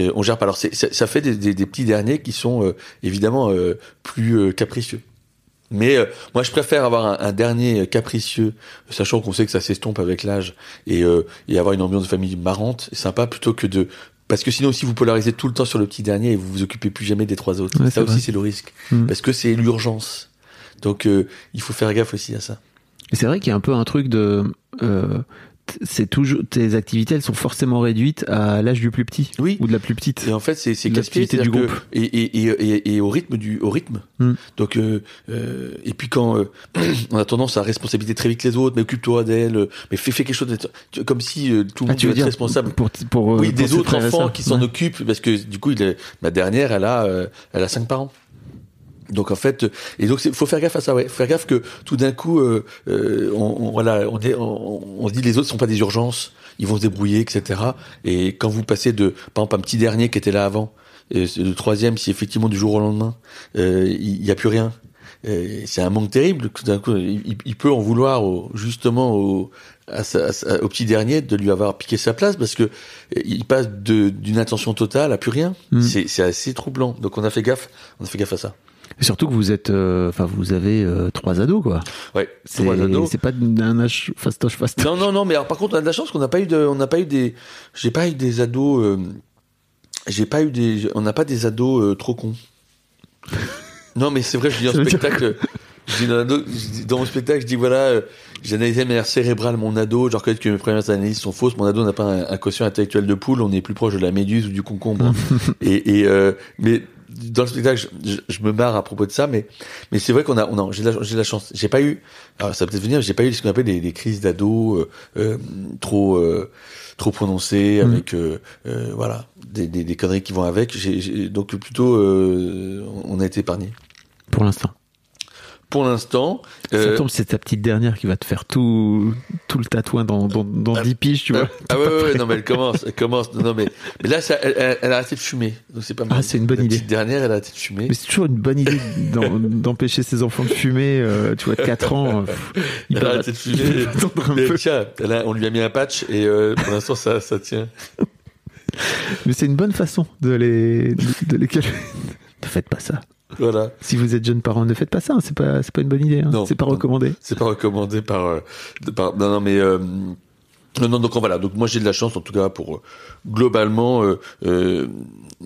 euh, on gère pas. Alors c'est- ça, ça fait des, des, des petits derniers qui sont euh, évidemment euh, plus euh, capricieux. Mais euh, moi, je préfère avoir un, un dernier capricieux, sachant qu'on sait que ça s'estompe avec l'âge, et, euh, et avoir une ambiance de famille marrante, et sympa, plutôt que de parce que sinon, si vous polarisez tout le temps sur le petit dernier et vous vous occupez plus jamais des trois autres, Ouais, ça aussi c'est le risque, Mm. parce que c'est l'urgence. Donc, euh, il faut faire gaffe aussi à ça. C'est vrai qu'il y a un peu un truc de. C'est toujours tes activités, elles sont forcément réduites à l'âge du plus petit Oui. ou de la plus petite. Et en fait, c'est c'est L'activité du groupe. que- et, et, et, et, au rythme du au rythme. Mm. Donc euh, euh, et puis quand euh, on a tendance à responsabiliser très vite les autres, mais occupe-toi d'elle, euh, mais fais fais quelque chose, comme si tout le Ah, monde dire responsable. pour pour Oui, pour des autres enfants qui s'en Ouais. occupent parce que du coup, il est, ma dernière, elle a elle a cinq parents. Donc en fait, et donc il faut faire gaffe à ça, ouais, faut faire gaffe que tout d'un coup, euh, euh, on, on- voilà, on, est, on, on dit les autres sont pas des urgences, ils vont se débrouiller, etc. Et quand vous passez de, par exemple, un petit dernier qui était là avant, et le troisième, si effectivement du jour au lendemain, euh, il n'y a plus rien, euh, c'est un manque terrible. Tout d'un coup, il, il peut en vouloir au- justement au, à sa- à au petit dernier de lui avoir piqué sa place parce que euh, il passe d'une attention totale à plus rien. Mm. C'est c'est assez troublant. Donc on a fait gaffe, on a fait gaffe à ça. Et surtout que vous êtes, euh, enfin, vous avez euh, trois ados, quoi. Ouais, C'est trois ados. c'est pas un âge fastoche fastoche. Non, non, non, mais alors, par contre, on a de la chance qu'on n'a pas eu de, on n'a pas eu des, j'ai pas eu des ados, euh, j'ai pas eu des, on n'a pas des ados trop cons. non, mais c'est vrai, je dis spectacle, je dis dans, je dis dans mon spectacle, je dis voilà, euh, j'ai analysé de manière cérébrale mon ado, je reconnais que mes premières analyses sont fausses, mon ado n'a pas un, un quotient intellectuel de poule, on est plus proche de la méduse ou du concombre. et, et euh, mais dans le spectacle, je, je- je me marre à propos de ça, mais mais c'est vrai qu'on a, on a j'ai de de la chance. J'ai pas eu, alors ça peut peut-être venir, j'ai pas eu ce qu'on appelle des, des crises d'ado euh, euh, trop euh, trop prononcées Mm. avec euh, euh, voilà des, des, des conneries qui vont avec. J'ai, j'ai- donc plutôt euh, on a été épargné. Pour l'instant. Pour l'instant, Ça euh, tombe, c'est ta petite dernière qui va te faire tout, tout le tatouin dans, dans, dans 10 piges, tu vois. ah ouais, ouais, ouais, non mais elle commence, elle commence. Non, mais mais là ça, elle, a arrêté de fumer, donc c'est pas mal. Ah, c'est une bonne La idée. petite dernière, elle a arrêté de fumer. Mais c'est toujours une bonne idée d'empêcher ses enfants de fumer, euh, tu vois, de 4 ans. euh, pff, ils Elle a arrêté de fumer. peuvent attendre un Mais peu. tiens, a- on lui a mis un patch et euh, pour l'instant ça, ça tient. Mais c'est une bonne façon de les, de, de les calmer. Ne faites pas ça. Voilà. Si vous êtes jeune parent, ne faites pas ça. hein. C'est pas, c'est pas une bonne idée. hein. Non. C'est pas recommandé. C'est pas recommandé par, euh, par non non mais euh, non non donc voilà donc moi j'ai de la chance en tout cas pour euh, globalement euh, euh,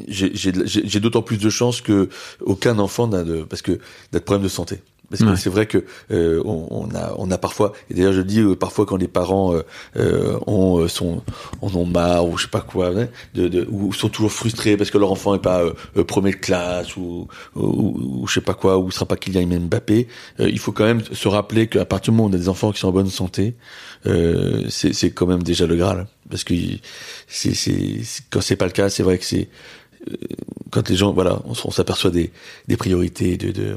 j'ai d'autant plus de chance que aucun enfant n'a de parce que n'a de problème de santé parce que Ouais. c'est vrai que euh, on, on a on a parfois et d'ailleurs je le dis euh, parfois quand les parents euh, euh, ont euh, sont en ont marre ou je sais pas quoi hein, de, de ou sont toujours frustrés parce que leur enfant est pas euh, premier de classe ou, ou ou je sais pas quoi ou sera pas Kylian Mbappé euh, il faut quand même se rappeler qu'à partir du moment où on a des enfants qui sont en bonne santé euh, c'est c'est quand même déjà le graal parce que c'est c'est quand c'est pas le cas c'est vrai que c'est euh, quand les gens voilà on, on s'aperçoit des des priorités de, de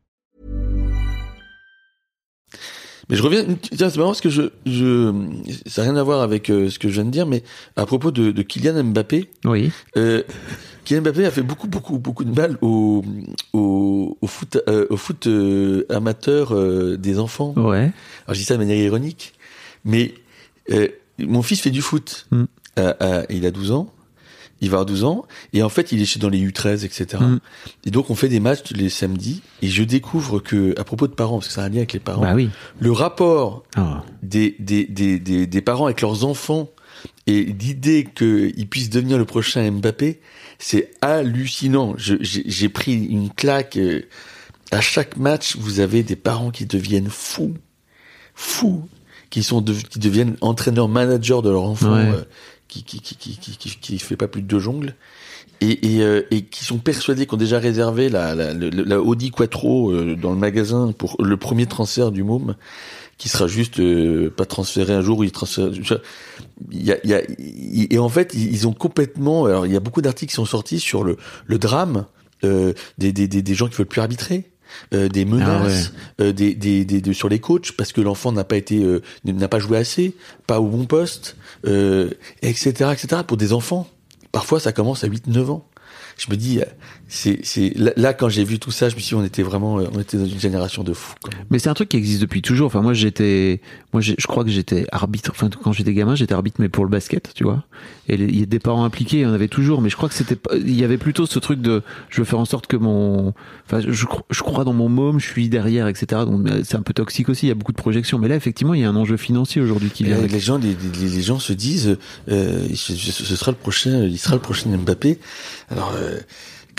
Mais je reviens, tiens, c'est marrant parce que je, je, ça n'a rien à voir avec euh, ce que je viens de dire, mais à propos de, de Kylian Mbappé, Oui. euh, Kylian Mbappé a fait beaucoup, beaucoup, beaucoup de mal au, au, au foot, euh, au foot euh, amateur euh, des enfants. Ouais. Alors je dis ça de manière ironique, mais euh, mon fils fait du foot. Mm. Il a 12 ans. Il va avoir 12 ans. Et en fait, il est chez dans les U13, etc. Mm. Et donc, on fait des matchs les samedis. Et je découvre que, à propos de parents, parce que ça a un lien avec les parents, Bah oui. le rapport Ah. des, des, des, des, des parents avec leurs enfants et l'idée qu'ils puissent devenir le prochain Mbappé, c'est hallucinant. J'ai pris une claque. euh, À chaque match, vous avez des parents qui deviennent fous, fous, qui sont de- qui deviennent entraîneurs, managers de leur enfant, Ouais. euh, qui, qui, qui, qui, qui, qui, fait pas plus de deux jongles. Et, et, euh, et qui sont persuadés qu'on déjà réservé la, la, le- la Audi Quattro euh, dans le magasin pour le premier transfert du môme qui sera juste euh, pas transféré un jour il transfère. Il y a, il y a, et en fait, ils ils ont complètement. Alors, il y a beaucoup d'articles qui sont sortis sur le, le drame euh, des, des, des, des gens qui veulent plus arbitrer. Euh, des menaces, euh, des, des, des, de- sur les coachs parce que l'enfant n'a pas été, euh, n'a pas joué assez, pas au bon poste, euh, etc., etc. Pour des enfants, parfois ça commence à 8-9 ans. Je me dis, euh, c'est, c'est là, quand j'ai vu tout ça, je me suis dit on était vraiment, euh, on était dans une génération de fous. Mais c'est un truc qui existe depuis toujours. Enfin, moi, j'étais, moi, je crois que j'étais arbitre. Enfin, quand j'étais gamin, j'étais arbitre, mais pour le basket, tu vois. Et il y a des parents impliqués, il y en avait toujours. Mais je crois que c'était, pas- il y avait plutôt ce truc de, je veux faire en sorte que mon, enfin, je, je crois dans mon môme, je suis derrière, etc. Donc, euh, c'est un peu toxique aussi. Il y a beaucoup de projections. Mais là, effectivement, il y a un enjeu financier aujourd'hui qui vient. Euh, avec. les gens, les, les, les gens se disent, euh, ce, ce sera le prochain, il sera le prochain Mbappé. Alors, euh,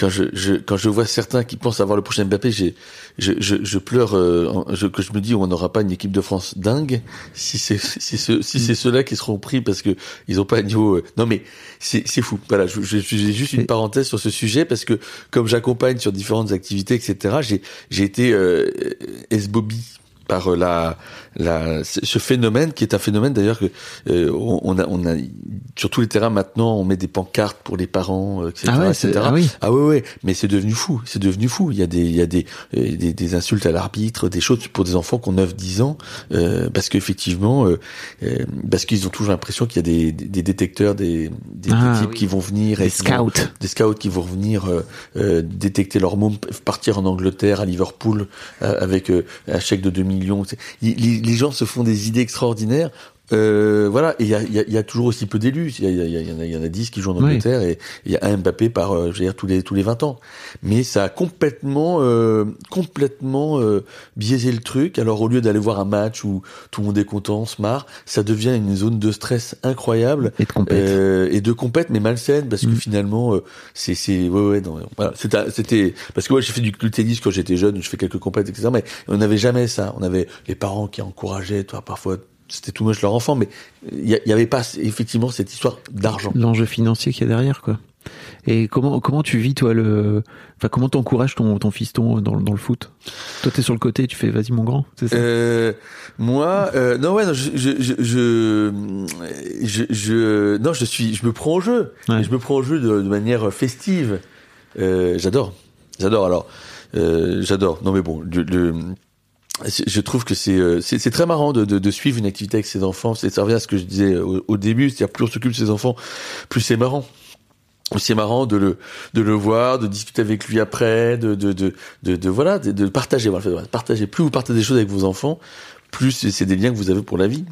quand je, je quand je vois certains qui pensent avoir le prochain Mbappé, j'ai, je, je, je pleure, euh, je, que je me dis on n'aura pas une équipe de France dingue si c'est si, ce- si c'est ceux-là qui seront pris parce que ils ont pas un niveau. euh, non mais c'est c'est fou. Voilà, je, je, j'ai juste une parenthèse sur ce sujet parce que comme j'accompagne sur différentes activités, etc. J'ai j'ai été euh, esbobby par euh, la, la ce phénomène qui est un phénomène d'ailleurs que euh, on on a on a sur tous les terrains maintenant on met des pancartes pour les parents euh, etc Ah ouais, etc. ah oui. Ah ouais ouais, mais c'est devenu fou, c'est devenu fou. Il y a des il y a des euh, des, des insultes à l'arbitre, des choses pour des enfants qui ont 9 10 ans euh, parce qu'effectivement euh, euh, parce qu'ils ont toujours l'impression qu'il y a des, des, détecteurs des des, des Ah types oui. qui vont venir Des vont- scouts. des scouts qui vont venir détecter leur môme, partir en Angleterre, à Liverpool, avec euh, un chèque de 2 millions. Les- gens se font des idées extraordinaires. Euh, voilà, et il y a, y a- y a toujours aussi peu d'élus. Il y, y, en a- il y en a 10 qui jouent en Oui. Angleterre et il y a un Mbappé par, euh, je veux dire, tous les, tous les 20 ans. Mais ça a complètement, euh, complètement euh, biaisé le truc. Alors au lieu d'aller voir un match où tout le monde est content, on se marre, ça devient une zone de stress incroyable. Et de compète. Euh, et de compète mais malsaine parce que Mm. finalement euh, c'est c'est ouais ouais non, voilà c'était c'était parce que moi j'ai fait du, du tennis quand j'étais jeune je fais quelques compètes etc mais on n'avait jamais ça on avait les parents qui encourageaient toi parfois c'était tout moche leur enfant mais il y, a- il y avait pas effectivement cette histoire d'argent L'enjeu financier qu'il y a derrière, quoi. Et comment comment tu vis toi le, enfin comment t'encourages ton ton fiston dans, dans le foot? Toi t'es sur le côté, tu fais vas-y mon grand, c'est ça? Euh, moi, euh, non ouais, non, je, je, je, je, je, je- non, je suis, je me prends au jeu. Ouais. Je me prends au jeu de, de manière festive. Euh, j'adore, j'adore. Alors, j'adore. Non mais bon, le, le- c'est- je trouve que c'est euh, c'est très marrant de, de, de suivre une activité avec ses enfants. C'est ça revient à ce que je disais au, au début, c'est-à-dire plus on s'occupe de ses enfants, plus c'est marrant. C'est marrant de le de le voir, de discuter avec lui après, de de de de, de- voilà, de, de partager. Voilà, partager. Plus vous partagez des choses avec vos enfants, plus c'est des liens que vous avez pour la vie.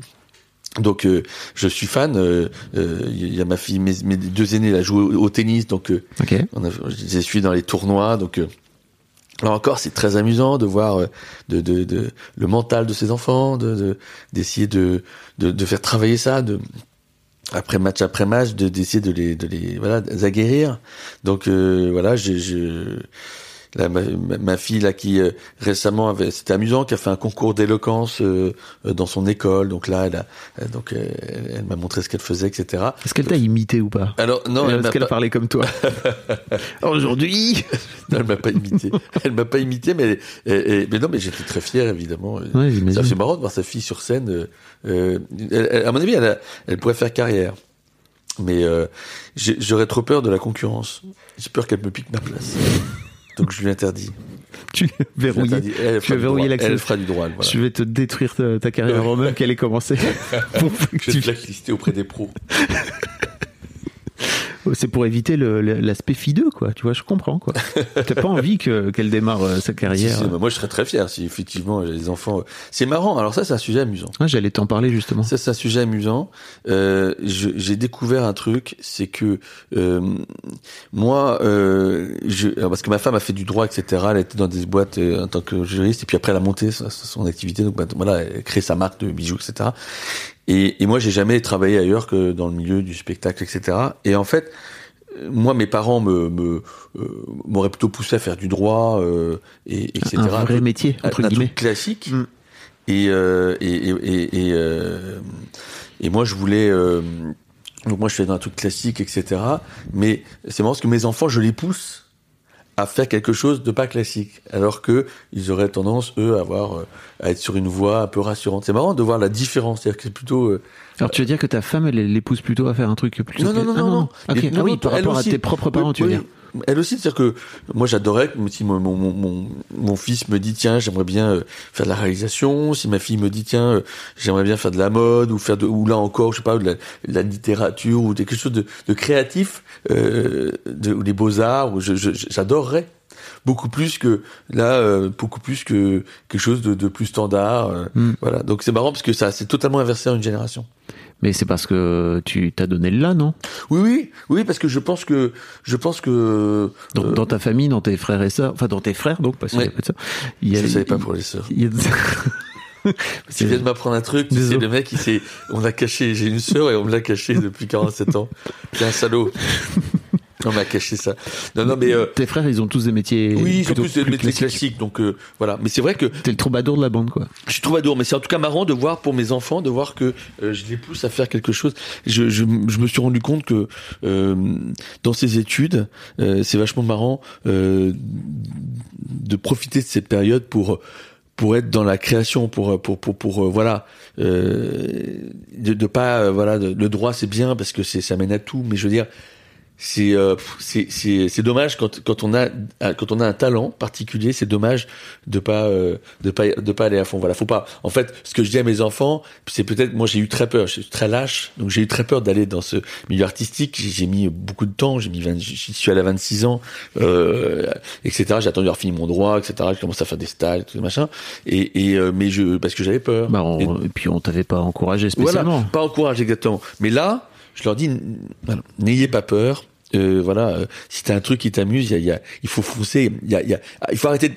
Donc euh, je suis fan. euh, euh, Il y a ma fille, mes, mes deux aînés là jouent au, au tennis, donc euh, Ok. on a, je les suis dans les tournois, donc euh, là encore c'est très amusant de voir euh, le mental de ces enfants, de de- d'essayer de, faire travailler ça, après match après match, de d'essayer de les de les voilà aguerrir. Donc euh, voilà, je Ma, fille là qui euh, récemment avait c'était amusant qui a fait un concours d'éloquence euh, euh, dans son école donc là elle a euh, donc euh, elle, elle m'a montré ce qu'elle faisait etc Est-ce qu'elle t'a imité ou pas? Alors non elle Est-ce qu'elle a pas, parlé comme toi? Aujourd'hui? Non, elle m'a pas imité elle m'a pas imité mais et- et- mais non mais j'étais très fier évidemment Ouais, c'est marrant de voir sa fille sur scène. euh, euh, elle- elle- à mon avis, elle, a- elle pourrait faire carrière. Mais euh, j'aurais trop peur de la concurrence. J'ai peur qu'elle me pique ma place. Donc je lui interdis. Tu Je lui verrouillé. Elle, tu as verrouillé l'accès. Elle fera du droit. Voilà. Je vais te détruire ta, ta carrière avant même qu'elle ait commencé. Pour que Je vais tu- te blacklister auprès des pros. C'est pour éviter l'aspect fideux, quoi. Tu vois, je comprends, quoi. T'as pas envie que- qu'elle démarre euh, sa Si, carrière. moi, je serais très fier si effectivement j'ai des enfants. C'est marrant. Alors ça, c'est un sujet amusant. Ouais, J'allais t'en parler justement. Ça, c'est un sujet amusant. Euh, j'ai découvert un truc, c'est que euh, moi, euh, je, alors, parce que ma femme a fait du droit, etc. Elle était dans des boîtes euh, en tant que juriste, et puis après elle a monté son activité. Donc bah, voilà, elle a créé sa marque de bijoux, etc. Et, et moi, j'ai jamais travaillé ailleurs que dans le milieu du spectacle, etc. Et en fait, euh, moi, mes parents me me, euh, m'auraient plutôt poussé à faire du droit, euh, et etc. Un vrai métier, entre un guillemets. truc classique. Mm. Et, euh, et, et, et, et, euh, et moi, je voulais. euh, donc moi, je fais dans un truc classique, etc. Mais c'est marrant parce que mes enfants, je les pousse à faire quelque chose de pas classique, alors que ils auraient tendance eux à avoir euh, à être sur une voie un peu rassurante. C'est marrant de voir la différence, c'est-à-dire que c'est plutôt euh, Alors tu veux dire que ta femme, elle, pousse plutôt à faire un truc plutôt. non, non, non, ah, non, non. Ah non, oui, non, par elle rapport aussi. à tes propres parents, Oui, tu veux oui. dire. elle aussi, c'est-à-dire que moi j'adorais si mon, mon, mon, mon fils me dit tiens j'aimerais bien euh, faire de la réalisation, si ma fille me dit tiens euh, j'aimerais bien faire de la mode ou faire de ou là encore je sais pas de la, de la littérature ou quelque chose de, de créatif euh, de, ou des beaux arts, ou je, je- j'adorerais beaucoup plus que là euh, beaucoup plus que quelque chose de, de plus standard. euh, Mm. Voilà donc c'est marrant parce que ça c'est totalement inversé en une génération. Mais c'est parce que tu t'as donné le là, non? Oui oui oui parce que je pense que je pense que dans, euh, dans ta famille, dans tes frères et sœurs, enfin dans tes frères donc parce qu'il a Ouais. pas de ça. Il y a, je savais pas pour les sœurs. il y a- Tu viens de m'apprendre un truc, tu sais, le mec, il s'est, on l'a caché, j'ai une sœur et on me l'a caché depuis 47 ans. C'est un salaud. On m'a caché ça. Non, non, mais, euh, tes frères, ils ont tous des métiers. oui, c'est plutôt plus des métiers classiques. classiques, donc, euh, voilà. Mais c'est vrai que T'es le troubadour de la bande, quoi. je suis troubadour, mais c'est en tout cas marrant de voir pour mes enfants, de voir que euh, je les pousse à faire quelque chose. Je, je, je me suis rendu compte que euh, dans ces études, euh, c'est vachement marrant euh, de profiter de cette période pour pour être dans la création, pour pour pour, pour, voilà, euh, de, de pas voilà, de- le droit c'est bien parce que c'est ça mène à tout, mais je veux dire c'est euh, c'est c'est c'est dommage quand quand on a quand on a un talent particulier c'est dommage de pas euh, de pas de pas aller à fond. Voilà. Faut pas. En fait ce que je dis à mes enfants c'est peut-être moi j'ai eu très peur. Je suis très lâche donc j'ai eu très peur d'aller dans ce milieu artistique. J'ai j'ai mis beaucoup de temps. J'ai mis 20, je suis allé à 26 ans euh, etc j'ai attendu d'avoir fini mon droit etc je commence à faire des stages tout machin. Et et euh, mais je parce que j'avais peur. Bah, on- Et- et puis on t'avait pas encouragé spécialement. voilà, pas encouragé exactement. Mais là, je leur dis, n'ayez pas peur. Euh, voilà, euh, si t'as un truc qui t'amuse, il faut foncer. Il il faut arrêter. De,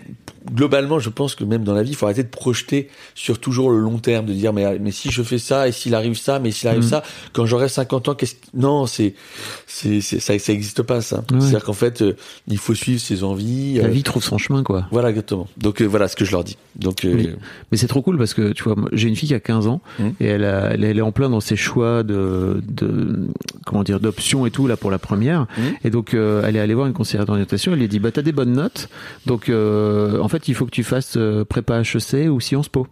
globalement, je pense que même dans la vie, il faut arrêter de projeter sur toujours le long terme, de dire mais mais si je fais ça et s'il arrive ça, mais s'il arrive Mhm. ça, quand j'aurai 50 ans, qu'est-ce que- non, c'est c'est ça ça existe pas ça. Ouais. C'est-à-dire qu'en fait, euh, il faut suivre ses envies. La euh, vie trouve son chemin, quoi. voilà exactement. Donc euh, voilà ce que je leur dis. Donc. Mais c'est trop cool parce que tu vois, j'ai une fille qui a 15 ans Mm. et elle, a- elle, elle est en plein dans ses choix de, de comment dire d'options et tout là pour la première. Mm. Et donc elle est allée voir une conseillère d'orientation. Elle lui a dit bah t'as des bonnes notes, donc en fait il faut que tu fasses euh, prépa HEC ou Sciences Po.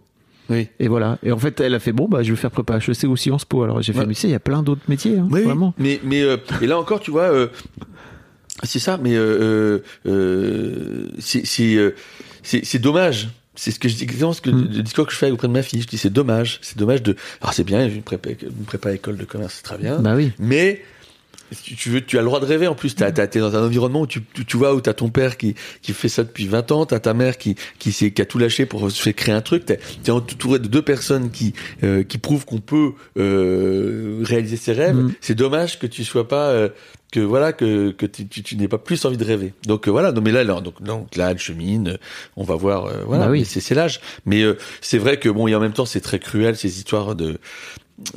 oui. Et voilà. Et en fait elle a fait bon bah je vais faire prépa HEC ou Sciences Po. Alors j'ai fait mais tu sais il y a plein d'autres métiers hein, Oui, vraiment. Mais mais euh, et là encore, tu vois, euh, c'est ça. Mais euh, c'est c'est dommage. C'est ce que je dis exactement ce que Mm. le discours que je fais auprès de ma fille. Je dis c'est dommage, c'est dommage de. Alors c'est bien, une prépa, une prépa école de commerce, c'est très bien. Bah oui. Mais tu veux, tu as le droit de rêver en plus. T'as, t'as, t'es dans un environnement où tu, tu, tu vois où t'as ton père qui, qui fait ça depuis 20 ans, t'as ta mère qui, qui, s'est, qui a tout lâché pour se faire créer un truc. T'es, t'es entouré de deux personnes qui, euh, qui prouvent qu'on peut euh, réaliser ses rêves. Mhm. C'est dommage que tu sois pas, euh, que voilà, que, que tu, tu, tu n'aies pas plus envie de rêver. Donc euh, voilà. Non mais là, là, donc, donc là, elle chemine. On va voir. euh, voilà. Bah oui. C'est, c'est l'âge. Mais euh, c'est vrai que bon, et en même temps, c'est très cruel ces histoires de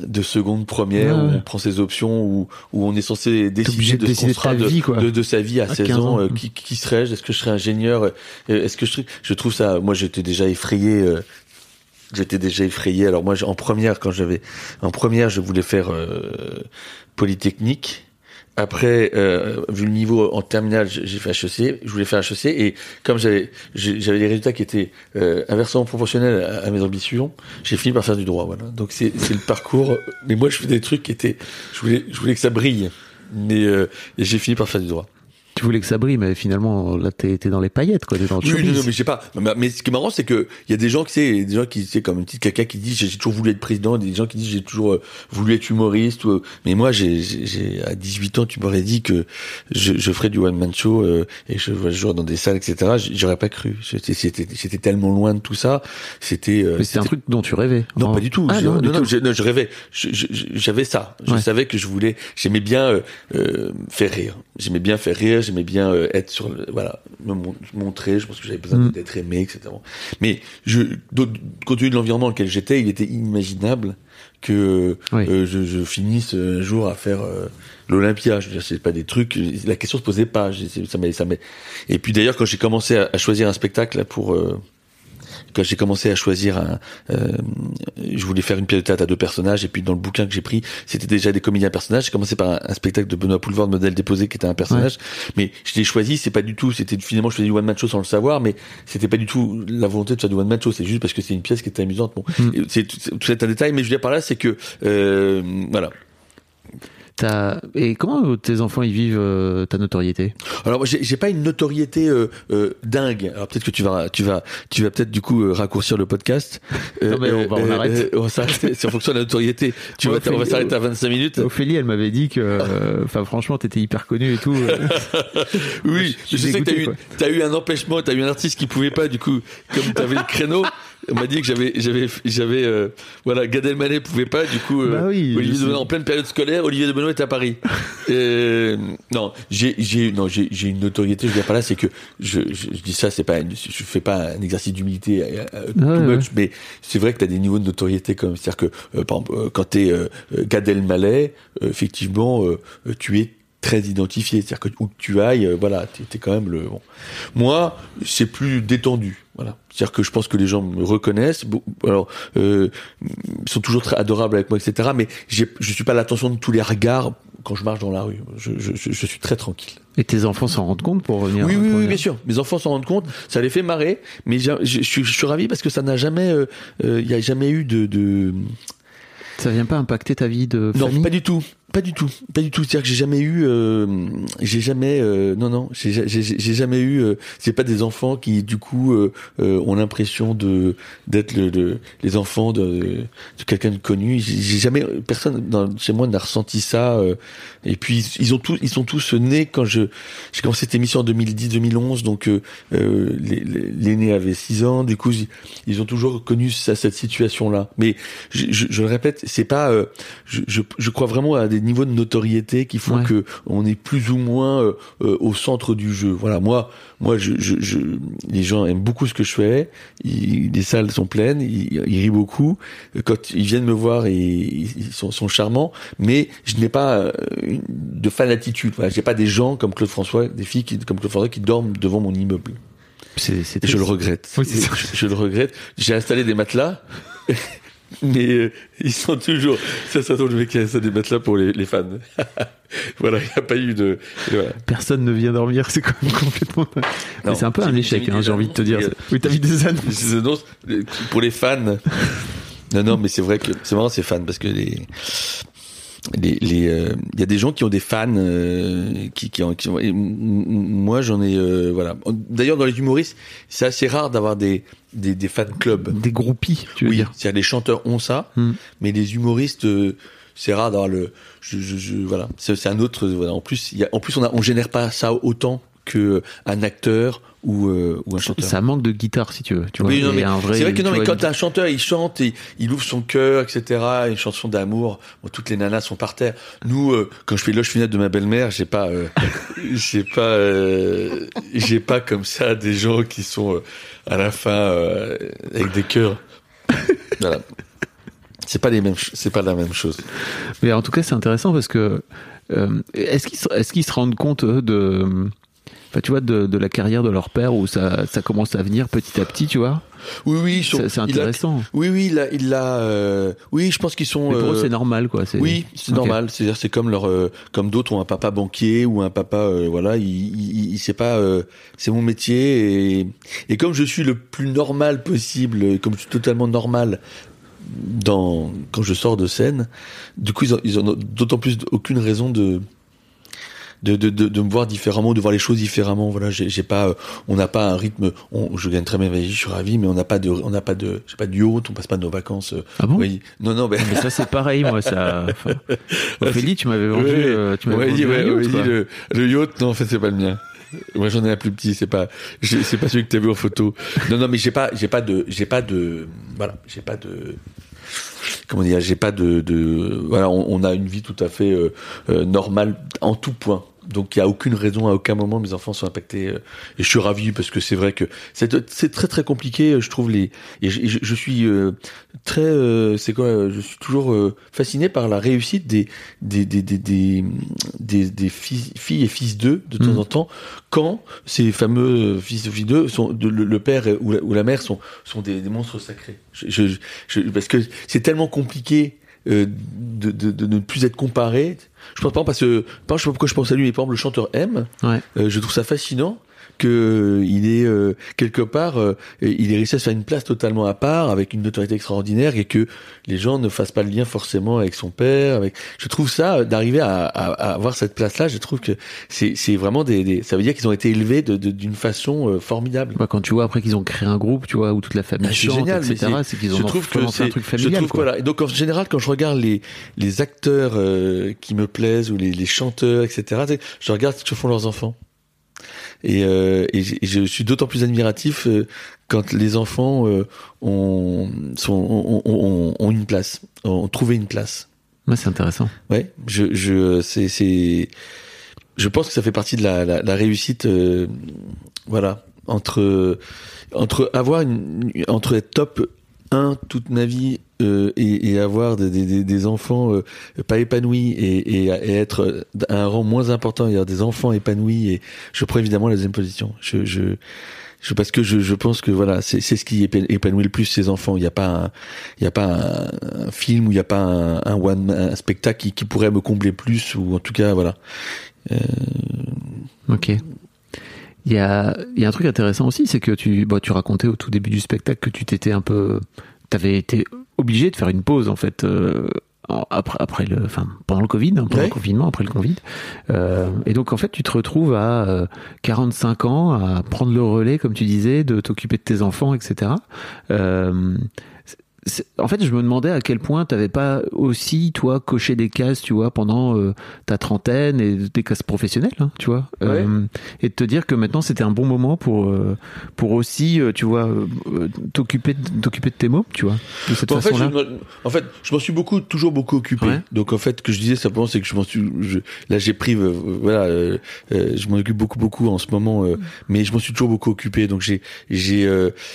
de seconde première Ouais, où on prend ses options où, où on est censé décider de de, ce de vie, sa vie à, À 16 15 ans, ans. euh, qui, qui serais-je? Est-ce que je serais ingénieur? Euh, est-ce que je serais- je trouve ça moi j'étais déjà effrayé euh, j'étais déjà effrayé. Alors moi en première quand j'avais en première je voulais faire euh, polytechnique après, euh, vu le niveau en terminale, j'ai fait HEC. Je voulais faire HEC et comme j'avais j'avais des résultats qui étaient euh, inversement proportionnels à, mes ambitions, j'ai fini par faire du droit. Voilà. Donc c'est le parcours. Mais moi, je fais des trucs qui étaient. Je voulais je voulais que ça brille, mais euh, j'ai fini par faire du droit. Tu voulais que ça brille mais finalement là t'es, t'es dans les paillettes quoi. T'es dans le Oui, non, non, mais je sais pas. Mais, mais ce qui est marrant, c'est que il y a des gens qui c'est des gens qui c'est comme une petite caca qui dit j'ai toujours voulu être président, des gens qui disent j'ai toujours euh, voulu être humoriste. Ou, mais moi, j'ai, à 18 ans, tu m'aurais dit que je, je ferais du one man show euh, et je jouerais dans des salles, etc. J'aurais pas cru. C'était, tellement loin de tout ça. C'était. euh, Mais c'est un truc dont tu rêvais. non, En- pas du tout. Ah, Je- non, non, du non, tout. je, non, je rêvais. Je- je- je- J'avais ça. Je Ouais. savais que je voulais. J'aimais bien euh, faire rire. J'aimais bien faire rire. J'aimais bien euh, être sur, le, voilà, me mon- montrer. Je pense que j'avais besoin Mm. d'être aimé, etc. Mais je, compte tenu de l'environnement dans lequel j'étais, il était inimaginable que Oui. euh, je, je finisse un jour à faire euh, l'Olympia. Je veux dire, c'est pas des trucs. La question se posait pas. Ça ça Et puis d'ailleurs, quand j'ai commencé à, à choisir un spectacle pour euh, quand j'ai commencé à choisir un, euh, je voulais faire une pièce de théâtre à deux personnages et puis dans le bouquin que j'ai pris, c'était déjà des comédiens personnages. J'ai commencé par un, un spectacle de Benoît Poulvord, modèle déposé, qui était un personnage. Mais je l'ai choisi, c'est pas du tout, c'était finalement je faisais du one man show sans le savoir, mais c'était pas du tout la volonté de faire du one man show. C'est juste parce que c'est une pièce qui était amusante. Bon, Mm. Et c'est tout, tout un détail, mais je veux dire par là, c'est que euh, voilà. Et comment euh, tes enfants ils vivent euh, ta notoriété? Alors moi, j'ai pas une notoriété euh, euh, dingue. Alors peut-être que tu vas tu vas tu vas peut-être du coup euh, raccourcir le podcast. Euh, Non, mais on va- on arrête. on va s'arrêter. C'est en fonction de la notoriété. Tu vas on va s'arrêter à 25 minutes. Ophélie, elle m'avait dit que, euh, enfin, franchement, t'étais hyper connu et tout. euh. Oui, Je je, sais que t'as eu, t'as eu un empêchement, t'as eu un artiste qui pouvait pas, du coup, comme t'avais le créneau, on m'a dit que j'avais, j'avais, j'avais, euh, voilà, Gad Elmaleh pouvait pas, du coup, euh, Bah oui, Olivier en pleine période scolaire, Olivier de Benoît est à Paris. Euh, non, j'ai, j'ai, non, j'ai, j'ai une notoriété, je dire pas là, c'est que je, je, je dis ça, c'est pas, une- je fais pas un exercice d'humilité euh, Ouais, mais c'est vrai que t'as des niveaux de notoriété comme, c'est-à-dire que, euh, par exemple, euh, quand t'es Gad Elmaleh, euh, effectivement, tu es très identifié, c'est-à-dire que où que tu ailles, euh, voilà, t'es t'es quand même le. Bon. Moi, c'est plus détendu, voilà. C'est-à-dire que je pense que les gens me reconnaissent. Alors, euh, ils sont toujours très adorables avec moi, etc. Mais j'ai- je suis pas à l'attention de tous les regards quand je marche dans la rue. Je, je, je, je suis très tranquille. Et tes enfants s'en rendent compte pour revenir Oui, oui, oui, bien sûr. Mes enfants s'en rendent compte. Ça les fait marrer. Mais je, je, suis- suis ravi parce que ça n'a jamais, euh, euh, il y a jamais eu de, de, Ça vient pas impacter ta vie de non, famille? pas du tout. Pas du tout, pas du tout. C'est-à-dire que j'ai jamais eu, euh, j'ai jamais, euh, non, non, j'ai jamais eu. Euh, c'est pas des enfants qui, du coup, ont l'impression de d'être le, le- les enfants de, quelqu'un de connu. J'ai jamais, personne chez moi n'a ressenti ça. et puis ils ont tous, ils sont tous nés quand je j'ai commencé cette émission en 2010-2011. Donc l'aîné avait 6 ans. Du coup, ils- ont toujours connu ça, cette situation-là. Mais je, le répète, c'est pas. je crois vraiment à des niveaux de notoriété qui font Ouais. que on est plus ou moins euh, euh, au centre du jeu. Voilà, moi, moi, je, je, je, les gens aiment beaucoup ce que je fais. Ils- les salles sont pleines, ils, ils rient beaucoup. Quand ils viennent me voir, ils sont, sont charmants. Mais je n'ai pas euh, de fanatitude. Voilà, j'ai pas des gens comme Claude François, des filles qui, comme Claude François qui dorment devant mon immeuble. C'est je le regrette. Oui, c'est ça. je, je le regrette. J'ai installé des matelas. Mais euh, ils sont toujours. Ça, ça tombe le mec qui a installé des matelas pour les, les fans. voilà, il n'y a pas eu de. voilà. Personne ne vient dormir, c'est quand même complètement. C'est un peu un échec, hein, des j'ai envie de te dire. Oui, t'as mis des annonces. Ces annonces, euh, pour les fans. Non, non, mais c'est vrai que c'est marrant ces fans parce que les les les euh, il y a des gens qui ont des fans euh, qui qui, ont, qui ont- moi j'en ai euh, voilà d'ailleurs dans les humoristes c'est assez rare d'avoir des des des fan clubs Des groupies, tu veux oui dire. c'est-à-dire les chanteurs ont ça Hmm. mais les humoristes euh, c'est rare d'avoir le je, je, je- voilà c'est c'est un autre voilà en plus y a en plus on a on génère pas ça autant que un acteur ou euh, ou un chanteur Ça manque de guitare, si tu veux. Tu vois, oui, c'est vrai que non, mais vois, quand un chanteur il chante et il ouvre son cœur, etc., une chanson d'amour, bon, toutes les nanas sont par terre. Nous, euh, quand je fais l'oche funèbre de ma belle-mère, j'ai pas, euh, j'ai pas, j'ai pas comme ça des gens qui sont à la fin avec des cœurs. voilà. C'est pas les mêmes, c'est pas la même chose. Mais en tout cas, c'est intéressant parce que euh, est-ce qu'ils se- est-ce qu'ils se rendent compte eux, de enfin, tu vois de, de la carrière de leur père où ça, ça commence à venir petit à petit, tu vois Oui, oui, sont, C'est a- intéressant. oui, oui, il a, il a, euh, oui, je pense qu'ils sont. Mais pour eux, euh, c'est normal, quoi. c'est- Oui, c'est normal. C'est-à-dire, c'est comme leur, euh, comme d'autres ont un papa banquier ou un papa, voilà, il, il, il sait pas, c'est mon métier et, et comme je suis le plus normal possible, comme je suis totalement normal dans quand je sors de scène, du coup, ils ont, ils ont d'autant plus aucune raison de de, de, de, de me voir différemment, de voir les choses différemment. Voilà, j'ai pas, euh, on n'a pas un rythme. On, je gagne très bien ma vie, je suis ravi, mais on n'a pas de, on n'a pas de, j'ai pas de yacht, on passe pas nos vacances. euh, Ah bon? oui. Non, non, ben, Mais ça, c'est pareil, moi. Ça. enfin, Ophélie, tu m'avais vendu. Ouais, euh, tu m'avais m'a dit, vendu un ouais, m'a yacht, quoi. le, le yacht, non, en fait, c'est pas le mien. Moi, j'en ai un plus petit, c'est pas, c'est pas celui que t'as vu en photo. Non, non, mais j'ai pas, j'ai pas de, j'ai pas de, voilà, j'ai pas de, comment dire, j'ai pas de, de, voilà, on, a une vie tout à fait euh, euh, normale en tout point. Donc il y a aucune raison, à aucun moment mes enfants sont impactés. euh, et je suis ravi parce que c'est vrai que c'est très très compliqué, euh, je trouve les. Et je, je- je suis euh, très, euh, c'est quoi euh, Je suis toujours euh, fasciné par la réussite des des des des des, des, des filles, filles et fils d'eux de temps Mhm. en temps quand ces fameux fils et filles d'eux sont de- le, le père ou la, ou la mère sont sont des, des monstres sacrés. Je, je, je- parce que c'est tellement compliqué euh, de, de, de ne plus être comparé. Je pense pas parce que, pas, je sais pas pourquoi je pense à lui, mais par exemple le chanteur M, Ouais. euh, je trouve ça fascinant que euh, il est euh, quelque part, euh, il est réussi à se faire une place totalement à part, avec une notoriété extraordinaire, et que les gens ne fassent pas le lien forcément avec son père. Avec, je trouve ça d'arriver à, à, à avoir cette place-là. Je trouve que c'est c'est vraiment des, des, ça veut dire qu'ils ont été élevés de de- d'une façon euh, formidable. Bah, quand tu vois après qu'ils ont créé un groupe, tu vois, où toute la famille Ah, c'est chante, génial, etc., c'est- c'est qu'ils ont je trouve que fait un c'est- truc je familial. trouve que quoi. voilà. Et donc en général, quand je regarde les les acteurs euh, qui me plaisent ou les, les chanteurs, etc., je regarde ce que font leurs enfants. Et, euh, et, j- et je suis d'autant plus admiratif euh, quand les enfants euh, ont, sont, ont, ont- ont une place, ont trouvé une place. Ouais, c'est intéressant. Ouais, je, je, c'est, c'est, je pense que ça fait partie de la, la, la réussite, voilà, entre, entre avoir une, entre être top 1 toute ma vie euh, et, avoir des, des, enfants euh, pas épanouis et, et, être à un rang moins important et avoir des enfants épanouis et je prends évidemment la deuxième position. Je, je, parce que je, je pense que voilà, c'est ce qui épa- épanouit le plus ces enfants. Il n'y a pas un, il y a pas un, un film ou il n'y a pas un, un one un spectacle qui pourrait me combler plus ou en tout cas voilà. Ok. Il y a, y a un truc intéressant aussi, c'est que tu, bah, tu racontais au tout début du spectacle que tu t'étais un peu, t'avais été obligé de faire une pause en fait. euh, après, après le, enfin, pendant le Covid, hein, pendant Ouais. le confinement, après le Covid. Euh, et donc, en fait, tu te retrouves à euh, 45 ans à prendre le relais, comme tu disais, de t'occuper de tes enfants, etc. Euh, en fait, je me demandais à quel point t'avais pas aussi, toi, coché des cases, tu vois, pendant euh, ta trentaine et des cases professionnelles, hein, tu vois. Euh, et de te dire que maintenant, c'était un bon moment pour, euh, pour aussi, tu vois, t'occuper de- t'occuper de tes mots, tu vois, de cette en fait, je, façon-là. en fait, je m'en suis beaucoup, toujours beaucoup occupé. Ouais. Donc en fait, ce que je disais simplement, c'est que je m'en suis, je- là j'ai pris, voilà, je m'en occupe beaucoup, beaucoup en ce moment, mais je m'en suis toujours beaucoup occupé. Donc j'ai, j'ai,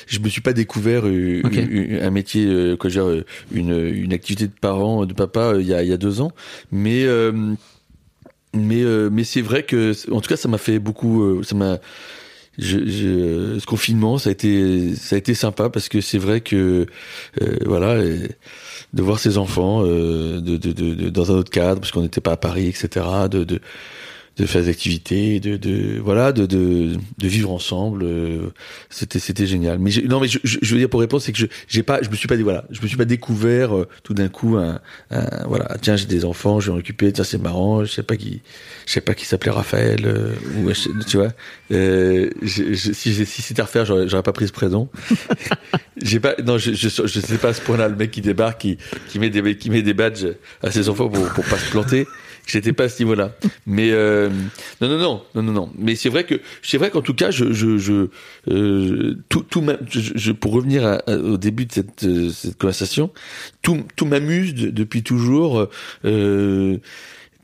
je me suis pas découvert un métier, euh, une, une activité de parent, de papa, euh, il y a, il y a deux ans, mais. euh, mais mais c'est vrai que en tout cas ça m'a fait beaucoup ça m'a ce confinement ça a été ça a été sympa parce que c'est vrai que voilà de voir ses enfants de, de, dans un autre cadre parce qu'on n'était pas à Paris etc de de faire des activités de, de voilà de, de de vivre ensemble euh, c'était c'était génial. Mais non mais je, je, veux dire pour répondre c'est que je j'ai pas je me suis pas dit voilà je me suis pas découvert euh, tout d'un coup un, un- voilà tiens j'ai des enfants je vais m'en occuper tiens c'est marrant je sais pas qui je sais pas qui s'appelait Raphaël euh, ou tu vois. Euh, je, je- si si c'était à refaire j'aurais pas pris ce prénom. J'ai pas non je, je je sais pas à ce point-là le mec qui débarque qui qui met des qui met des badges à ses enfants pour pour pas se planter j'étais pas à ce niveau-là. Mais euh, non non non non non non. Mais c'est vrai que c'est vrai qu'en tout cas je je je euh, tout tout je, je- pour revenir à- à- au début de cette euh, cette conversation tout tout m'amuse de- depuis toujours euh,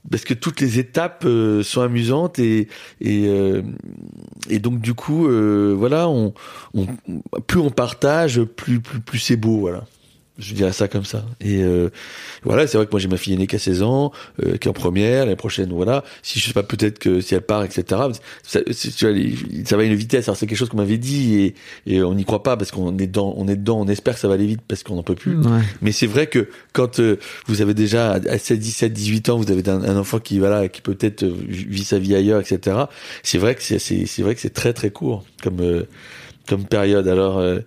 parce que toutes les étapes euh, sont amusantes et et euh, et donc du coup voilà on, on plus on partage plus plus plus c'est beau voilà je dirais ça comme ça et euh, voilà c'est vrai que moi j'ai ma fille aînée qui a 16 ans euh, qui est en première l'année prochaine voilà si je sais pas peut-être que si elle part etc ça, tu vois, ça va à une vitesse alors c'est quelque chose qu'on m'avait dit et, et on n'y croit pas parce qu'on est dedans on est dedans on espère que ça va aller vite parce qu'on n'en peut plus Ouais. mais c'est vrai que quand euh, vous avez déjà à 16, 17, 18 ans, vous avez un, un enfant qui voilà qui peut-être euh, vit sa vie ailleurs, etc. C'est vrai que c'est c'est c'est vrai que c'est très très court comme euh, comme période. Alors euh,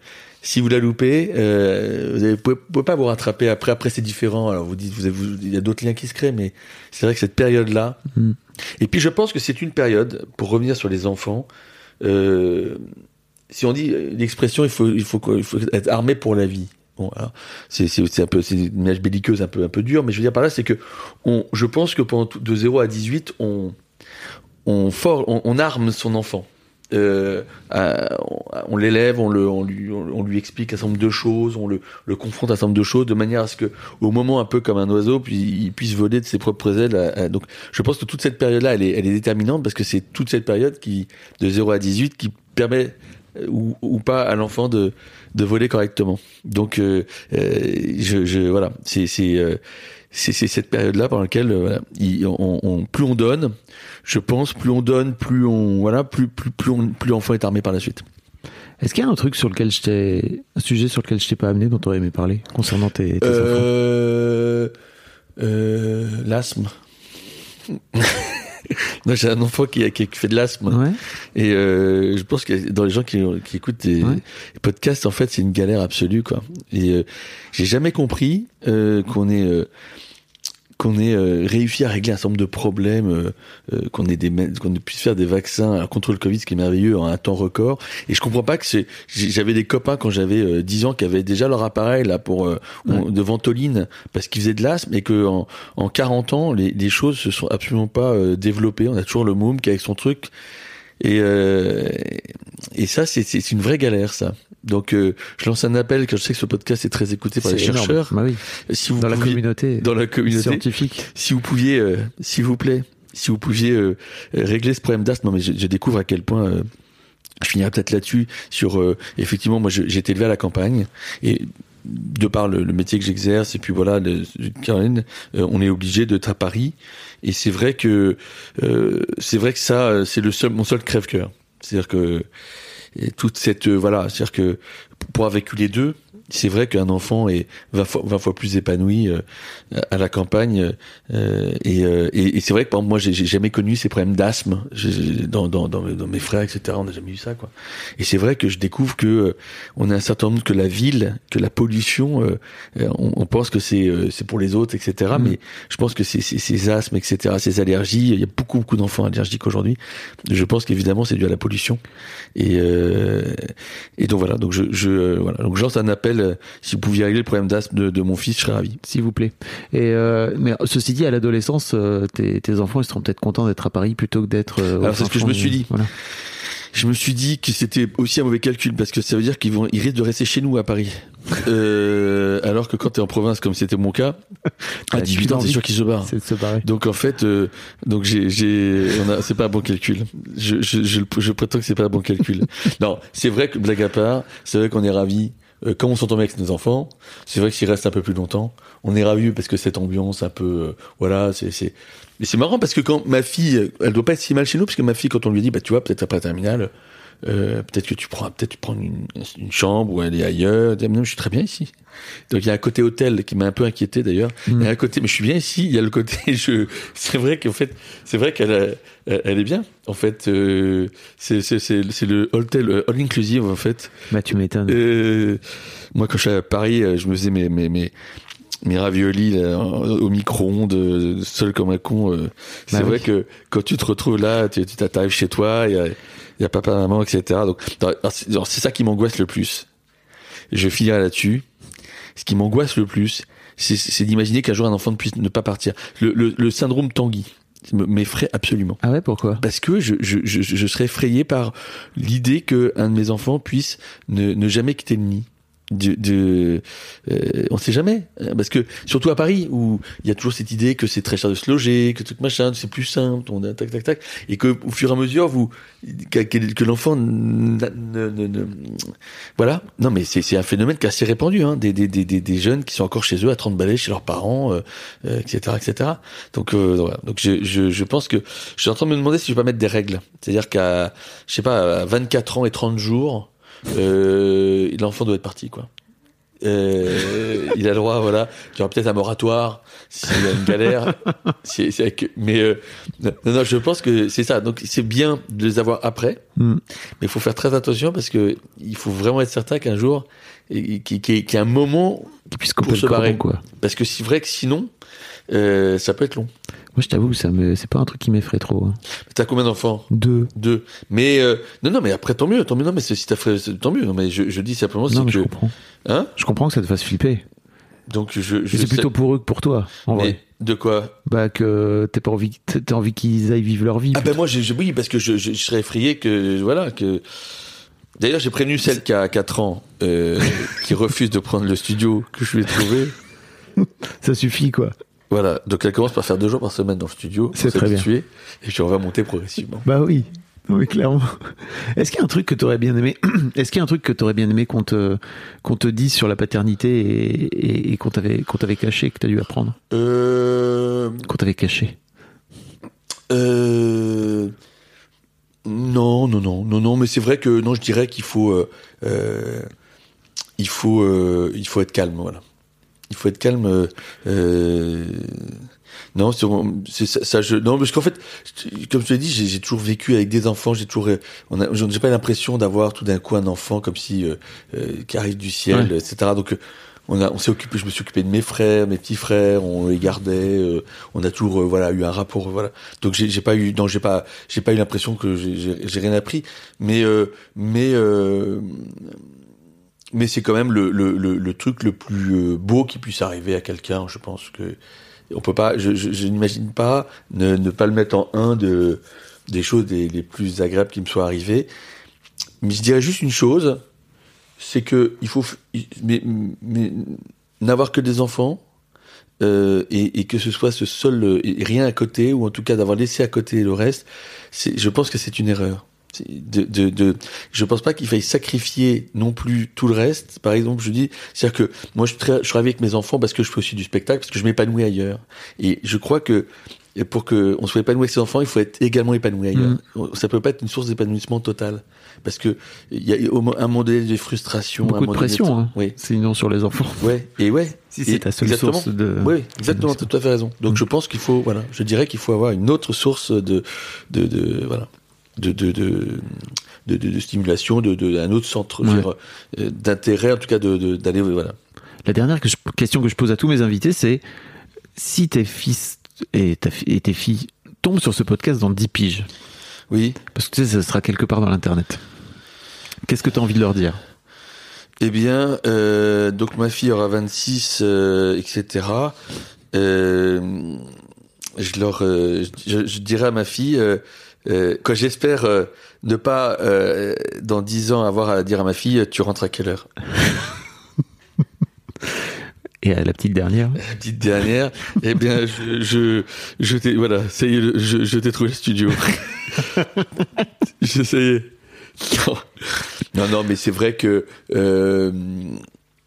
si vous la loupez, euh, vous ne pouvez, pouvez pas vous rattraper après. Après c'est différent. Alors vous dites vous avez, vous- il y a d'autres liens qui se créent, mais c'est vrai que cette période là. Mm. Et puis je pense que c'est une période pour revenir sur les enfants. Euh, si on dit euh, l'expression, il faut il faut quoi Il faut être armé pour la vie. Bon, alors, c'est un peu c'est une image belliqueuse un peu un peu dure, mais je veux dire par là, c'est que on, je pense que pendant de 0 à 18, on on for, on, on arme son enfant. Euh, on, l'élève, on, lui, explique un certain nombre de choses, on le, confronte à un certain nombre de choses, de manière à ce que, au moment un peu comme un oiseau, puis il puisse voler de ses propres ailes. donc, je pense que toute cette période-là, elle est, déterminante parce que c'est toute cette période qui, de 0 à 18, qui permet euh, ou, pas à l'enfant de, voler correctement. Donc, euh, euh, je, voilà, c'est, c'est, euh, c'est, cette période-là pendant laquelle, euh, voilà, il- on, on- plus on donne, je pense, plus on donne, plus on, voilà, plus, plus, plus, on, plus l'enfant est armé par la suite. Est-ce qu'il y a un truc sur lequel je t'ai, un sujet sur lequel je t'ai pas amené dont tu aurais aimé parler concernant tes, tes enfants Euh, euh, l'asthme. Non, j'ai un enfant qui, fait de l'asthme. Ouais. Et euh, je pense que dans les gens qui, qui écoutent des, Ouais. podcasts, en fait, c'est une galère absolue, quoi. Et euh, j'ai jamais compris euh, qu'on euh, qu'on ait euh, réussi à régler un certain nombre de problèmes, euh, euh, qu'on ait des qu'on puisse faire des vaccins contre le Covid, ce qui est merveilleux en un temps record. Et je comprends pas que c'est. J'avais des copains quand j'avais euh, 10 ans qui avaient déjà leur appareil là pour euh, on- de ventoline parce qu'ils faisaient de l'asthme et que en, en 40 ans les, les choses se sont absolument pas euh, développées. On a toujours le môme qui avec son truc. Et, euh, et ça, c'est- c'est une vraie galère, ça. Donc, euh, je lance un appel, car je sais que ce podcast est très écouté par les énorme. chercheurs. Bah oui. Si vous Dans la communauté dans la communauté, scientifique. si vous pouviez, euh, s'il vous plaît, si vous pouviez euh, régler ce problème d'asthme, non mais je, je découvre à quel point. euh, je finirai peut-être là-dessus sur euh, effectivement moi j'ai été élevé à la campagne et de par le, métier que j'exerce et puis voilà le, Caroline euh, on est obligé de à Paris. Et c'est vrai que euh, c'est vrai que ça c'est le seul mon seul crève-cœur. C'est-à-dire que et toute cette euh, voilà c'est-à-dire que pour avoir vécu les deux c'est vrai qu'un enfant est 20 fois, 20 fois plus épanoui euh, à la campagne euh, et, euh, et, et c'est vrai que par exemple, moi j'ai j'ai jamais connu ces problèmes d'asthme. Dans, dans, dans, mes- dans mes frères etc on n'a jamais eu ça quoi. Et c'est vrai que je découvre que euh, on a un certain nombre que la ville que la pollution euh, euh, on, on pense que c'est euh, c'est pour les autres etc Mm. mais je pense que c'est c'est- ces asthmes etc ces allergies il y a beaucoup beaucoup d'enfants allergiques aujourd'hui. Je pense qu'évidemment c'est dû à la pollution. Et euh, et donc voilà. Donc je, je voilà. Donc je lance un appel euh, si vous pouviez régler le problème d'asthme de, de mon fils je serais ravi S'il vous plaît. Et euh, mais ceci dit, à l'adolescence, euh, tes, tes enfants ils seront peut-être contents d'être à Paris plutôt que d'être. Alors, c'est ce que je me suis dit. Voilà. Je me suis dit que c'était aussi un mauvais calcul parce que ça veut dire qu'ils vont, ils risquent de rester chez nous à Paris. Euh, alors que quand t'es en province, comme c'était mon cas, à T'as 18 qu'une ans, c'est sûr qu'ils se barrent. Se. Donc en fait, euh, donc j'ai, j'ai, c'est pas un bon calcul. Je, je, je, je prétends que c'est pas un bon calcul. non, c'est vrai que blague à part, c'est vrai qu'on est ravis. Euh, comme on s'entend bien avec nos enfants, c'est vrai que s'ils restent un peu plus longtemps, on est ravis parce que cette ambiance un peu, euh, voilà, c'est, c'est, mais c'est marrant parce que quand ma fille, elle doit pas être si mal chez nous parce que ma fille, quand on lui dit, bah tu vois, peut-être après la terminale, euh, peut-être que tu prends, peut-être tu prends une, une chambre ou elle est ailleurs. Dit, Ah, mais non, je suis très bien ici. Donc il y a un côté hôtel qui m'a un peu inquiété d'ailleurs. Il y a un côté, mais je suis bien ici. Il y a le côté, je, c'est vrai qu'en fait, c'est vrai qu'elle, elle est bien. En fait, euh, c'est, c'est, c'est, c'est le hôtel euh, all inclusive en fait. Bah tu m'étonnes. Euh, moi, quand je suis à Paris, euh, je me faisais mes, mes, mes, mes raviolis là, au micro-ondes, euh, seul comme un con. euh. C'est Bah vrai oui. que quand tu te retrouves là, tu t'arrives chez toi, il y a, y a papa, maman, etc. Donc, c'est ça qui m'angoisse le plus. Je finirai là-dessus. Ce qui m'angoisse le plus, c'est- d'imaginer qu'un jour un enfant ne puisse ne pas partir. Le, le, le syndrome Tanguy me- m'effraie absolument. Ah ouais, pourquoi? Parce que je, je, je, je serais effrayé par l'idée que un de mes enfants puisse ne, ne jamais quitter le nid. De, de euh, on sait jamais Euh, parce que surtout à Paris où il y a toujours cette idée que c'est très cher de se loger que truc machin c'est plus simple on a tac tac tac et que au fur et à mesure vous que, l'enfant ne, ne, ne- voilà. Non mais c'est un phénomène qui est assez répandu hein, des, des, des, des, jeunes qui sont encore chez eux à 30 balais chez leurs parents euh, euh, etc etc donc euh, voilà. donc je, je, je pense que je suis en train de me demander si je vais pas mettre des règles. C'est à dire qu'à je sais pas à 24 ans et 30 jours euh, l'enfant doit être parti quoi euh, il a le droit, voilà. Il y aura peut-être un moratoire s'il y a une galère. Avec- mais euh, non, non, je pense que c'est ça. Donc c'est bien de les avoir après, Hmm. mais il faut faire très attention parce que il faut vraiment être certain qu'un jour, qu'il y ait qu'il y ait un moment, puissent Pour se le cordon, barrer. quoi. parce que c'est vrai que sinon, euh, ça peut être long. Moi, je t'avoue, ça me, c'est pas un truc qui m'effraie trop. hein. T'as combien d'enfants? Deux. Deux. Mais euh, non, non, mais après tant mieux, tant mieux. Non, mais si t'as fait, tant mieux. Non, mais je, je dis simplement c'est mais je que, comprends. hein? Je comprends que ça te fasse flipper. Donc je, c'est plutôt pour eux que pour toi, en mais vrai. de quoi? Bah que t'as pas envie, t'as envie qu'ils aillent vivre leur vie. Ah ben moi, je, je- oui, parce que je, je, je serais effrayé que voilà que. D'ailleurs, j'ai prévenu celle qui a 4 ans euh, qui refuse de prendre le studio que je lui ai trouvé. ça suffit, quoi. Voilà, donc elle commence par faire deux jours par semaine dans le studio. C'est très bien. Et puis on va monter progressivement. Bah oui. Oui, clairement. Est-ce qu'il y a un truc que t'aurais bien aimé Est-ce qu'il y a un truc que t'aurais bien aimé qu'on te qu'on te dise sur la paternité et, et, et qu'on t'avait qu'on t'avait caché, que t'as dû apprendre, Euh, qu'on t'avait caché euh, non, non, non, non, non, mais c'est vrai que non, je dirais qu'il faut, euh, euh, il faut, euh, il faut être calme, voilà. Il faut être calme. euh, euh, non, c'est ça, je, non, parce qu'en fait, comme je te l'ai dit, j'ai toujours vécu avec des enfants. J'ai toujours, on a, j'ai pas l'impression d'avoir tout d'un coup un enfant comme si euh, euh, qui arrive du ciel, Ouais. etc. Donc, euh, on a, on s'est occupé, je me suis occupé de mes frères, mes petits frères, on les gardait. euh, on a toujours, voilà, eu un rapport, voilà. Donc, j'ai pas eu, non, j'ai pas, j'ai pas eu l'impression que j'ai- rien appris, mais, euh, mais. Mais c'est quand même le, le, le, le truc le plus euh, beau qui puisse arriver à quelqu'un. Je pense que on peut pas. Je, je, je n'imagine pas ne, ne pas le mettre en un de des choses les, les plus agréables qui me soient arrivées. Mais je dirais juste une chose, c'est que il faut, mais, mais n'avoir que des enfants. euh, et, et que ce soit ce seul rien à côté ou en tout cas d'avoir laissé à côté le reste, je pense que c'est une erreur. C'est De, de, de, je pense pas qu'il faille sacrifier non plus tout le reste. Par exemple, je dis, c'est-à-dire que moi, je, tra- je travaille avec mes enfants parce que je fais aussi du spectacle, parce que je m'épanouis ailleurs. Et je crois que pour que on soit épanoui avec ses enfants, il faut être également épanoui ailleurs. Ça peut pas être une source d'épanouissement total, parce que il y a un moment donné des frustrations, un Beaucoup de pression, hein. Oui, Sinon sur les enfants. ouais, et ouais. Si c'est ta seule exactement. source de. Oui, exactement, tu as tout à fait raison. Donc Mm. je pense qu'il faut, voilà, je dirais qu'il faut avoir une autre source de, de, de voilà, de, de, de, de, de- de stimulation, de, de, un autre centre Ouais. euh, d'intérêt, en tout cas, d'aller, voilà. La dernière que je- question que je pose à tous mes invités, c'est si tes fils et, ta et tes filles tombent sur ce podcast dans 10 piges, Oui. parce que tu sais, ça sera quelque part dans l'internet. Qu'est-ce que tu as envie de leur dire? Eh bien, euh, donc ma fille aura 26, euh, etc. Euh, je leur, je, je dirais à ma fille, euh, quand j'espère euh, ne pas euh, dans 10 ans avoir à dire à ma fille, tu rentres à quelle heure? Et à la petite dernière La petite dernière, eh bien, je, je, je t'ai, voilà, ça y est, je, je t'ai trouvé le studio. je, ça y est. Non, non, non, mais c'est vrai que, euh,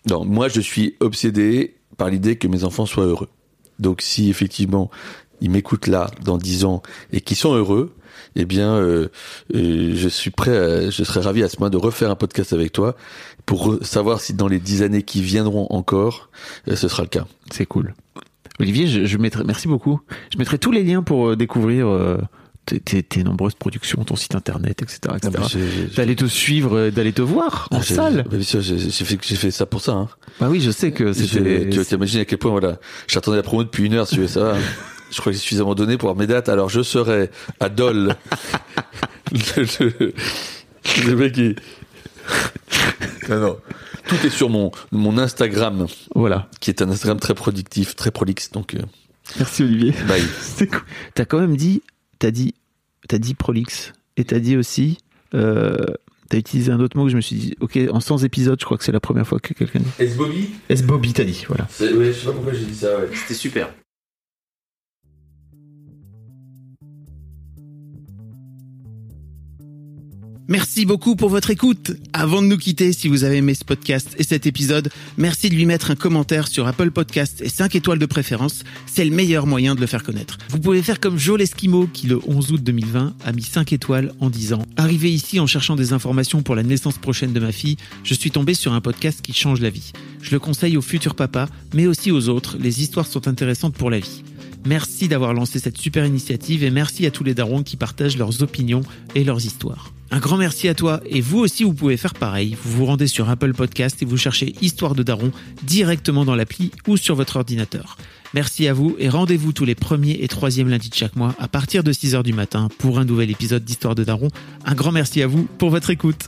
non, moi, je suis obsédé par l'idée que mes enfants soient heureux. Donc, si effectivement, ils m'écoutent là, dans dix ans, et qu'ils sont heureux, eh bien, euh, euh, je suis prêt, à- je serais ravi à ce moment de refaire un podcast avec toi pour savoir si dans les dix années qui viendront encore, euh, ce sera le cas. C'est cool. Olivier, je, je mettrai, merci beaucoup. Je mettrai tous les liens pour euh, découvrir euh, tes, tes- tes nombreuses productions, ton site internet, etc. Ah, etc. j'ai- D'aller te suivre, d'aller te voir en Ah, salle. bien sûr, j'ai fait, ça pour ça. Hein. Bah oui, je sais que c'était. Tu t'imagines à quel point, voilà, j'attendais la promo depuis une heure, si tu veux ça. Je crois que j'ai suffisamment donné pour avoir mes dates. Alors, je serai à Dole. le, le- le mec qui... Non, non. Tout est sur mon, mon Instagram, Voilà. qui est un Instagram très productif, très prolixe. Donc, euh, Merci Olivier. bye. C'est cool. T'as quand même dit, t'as dit, t'as dit prolix et t'as dit aussi, euh, t'as utilisé un autre mot que je me suis dit, ok, en 100 épisodes, je crois que c'est la première fois que quelqu'un dit. Est-ce Bobby Est-ce Bobby t'as dit, voilà. Ouais, je sais pas pourquoi j'ai dit ça, ouais. C'était super. Merci beaucoup pour votre écoute. Avant de nous quitter, si vous avez aimé ce podcast et cet épisode, merci de lui mettre un commentaire sur Apple Podcast et 5 étoiles de préférence. C'est le meilleur moyen de le faire connaître. Vous pouvez faire comme Joe Lesquimo qui, le 11 août 2020, a mis 5 étoiles en disant Arrivé ici en cherchant des informations pour la naissance prochaine de ma fille, je suis tombé sur un podcast qui change la vie. Je le conseille aux futurs papas, mais aussi aux autres. Les histoires sont intéressantes pour la vie. Merci d'avoir lancé cette super initiative et merci à tous les darons qui partagent leurs opinions et leurs histoires. Un grand merci à toi et vous aussi vous pouvez faire pareil. Vous vous rendez sur Apple Podcast et vous cherchez Histoire de Daron directement dans l'appli ou sur votre ordinateur. Merci à vous et rendez-vous tous les premiers et troisièmes lundis de chaque mois à partir de 6h du matin pour un nouvel épisode d'Histoire de Daron. Un grand merci à vous pour votre écoute.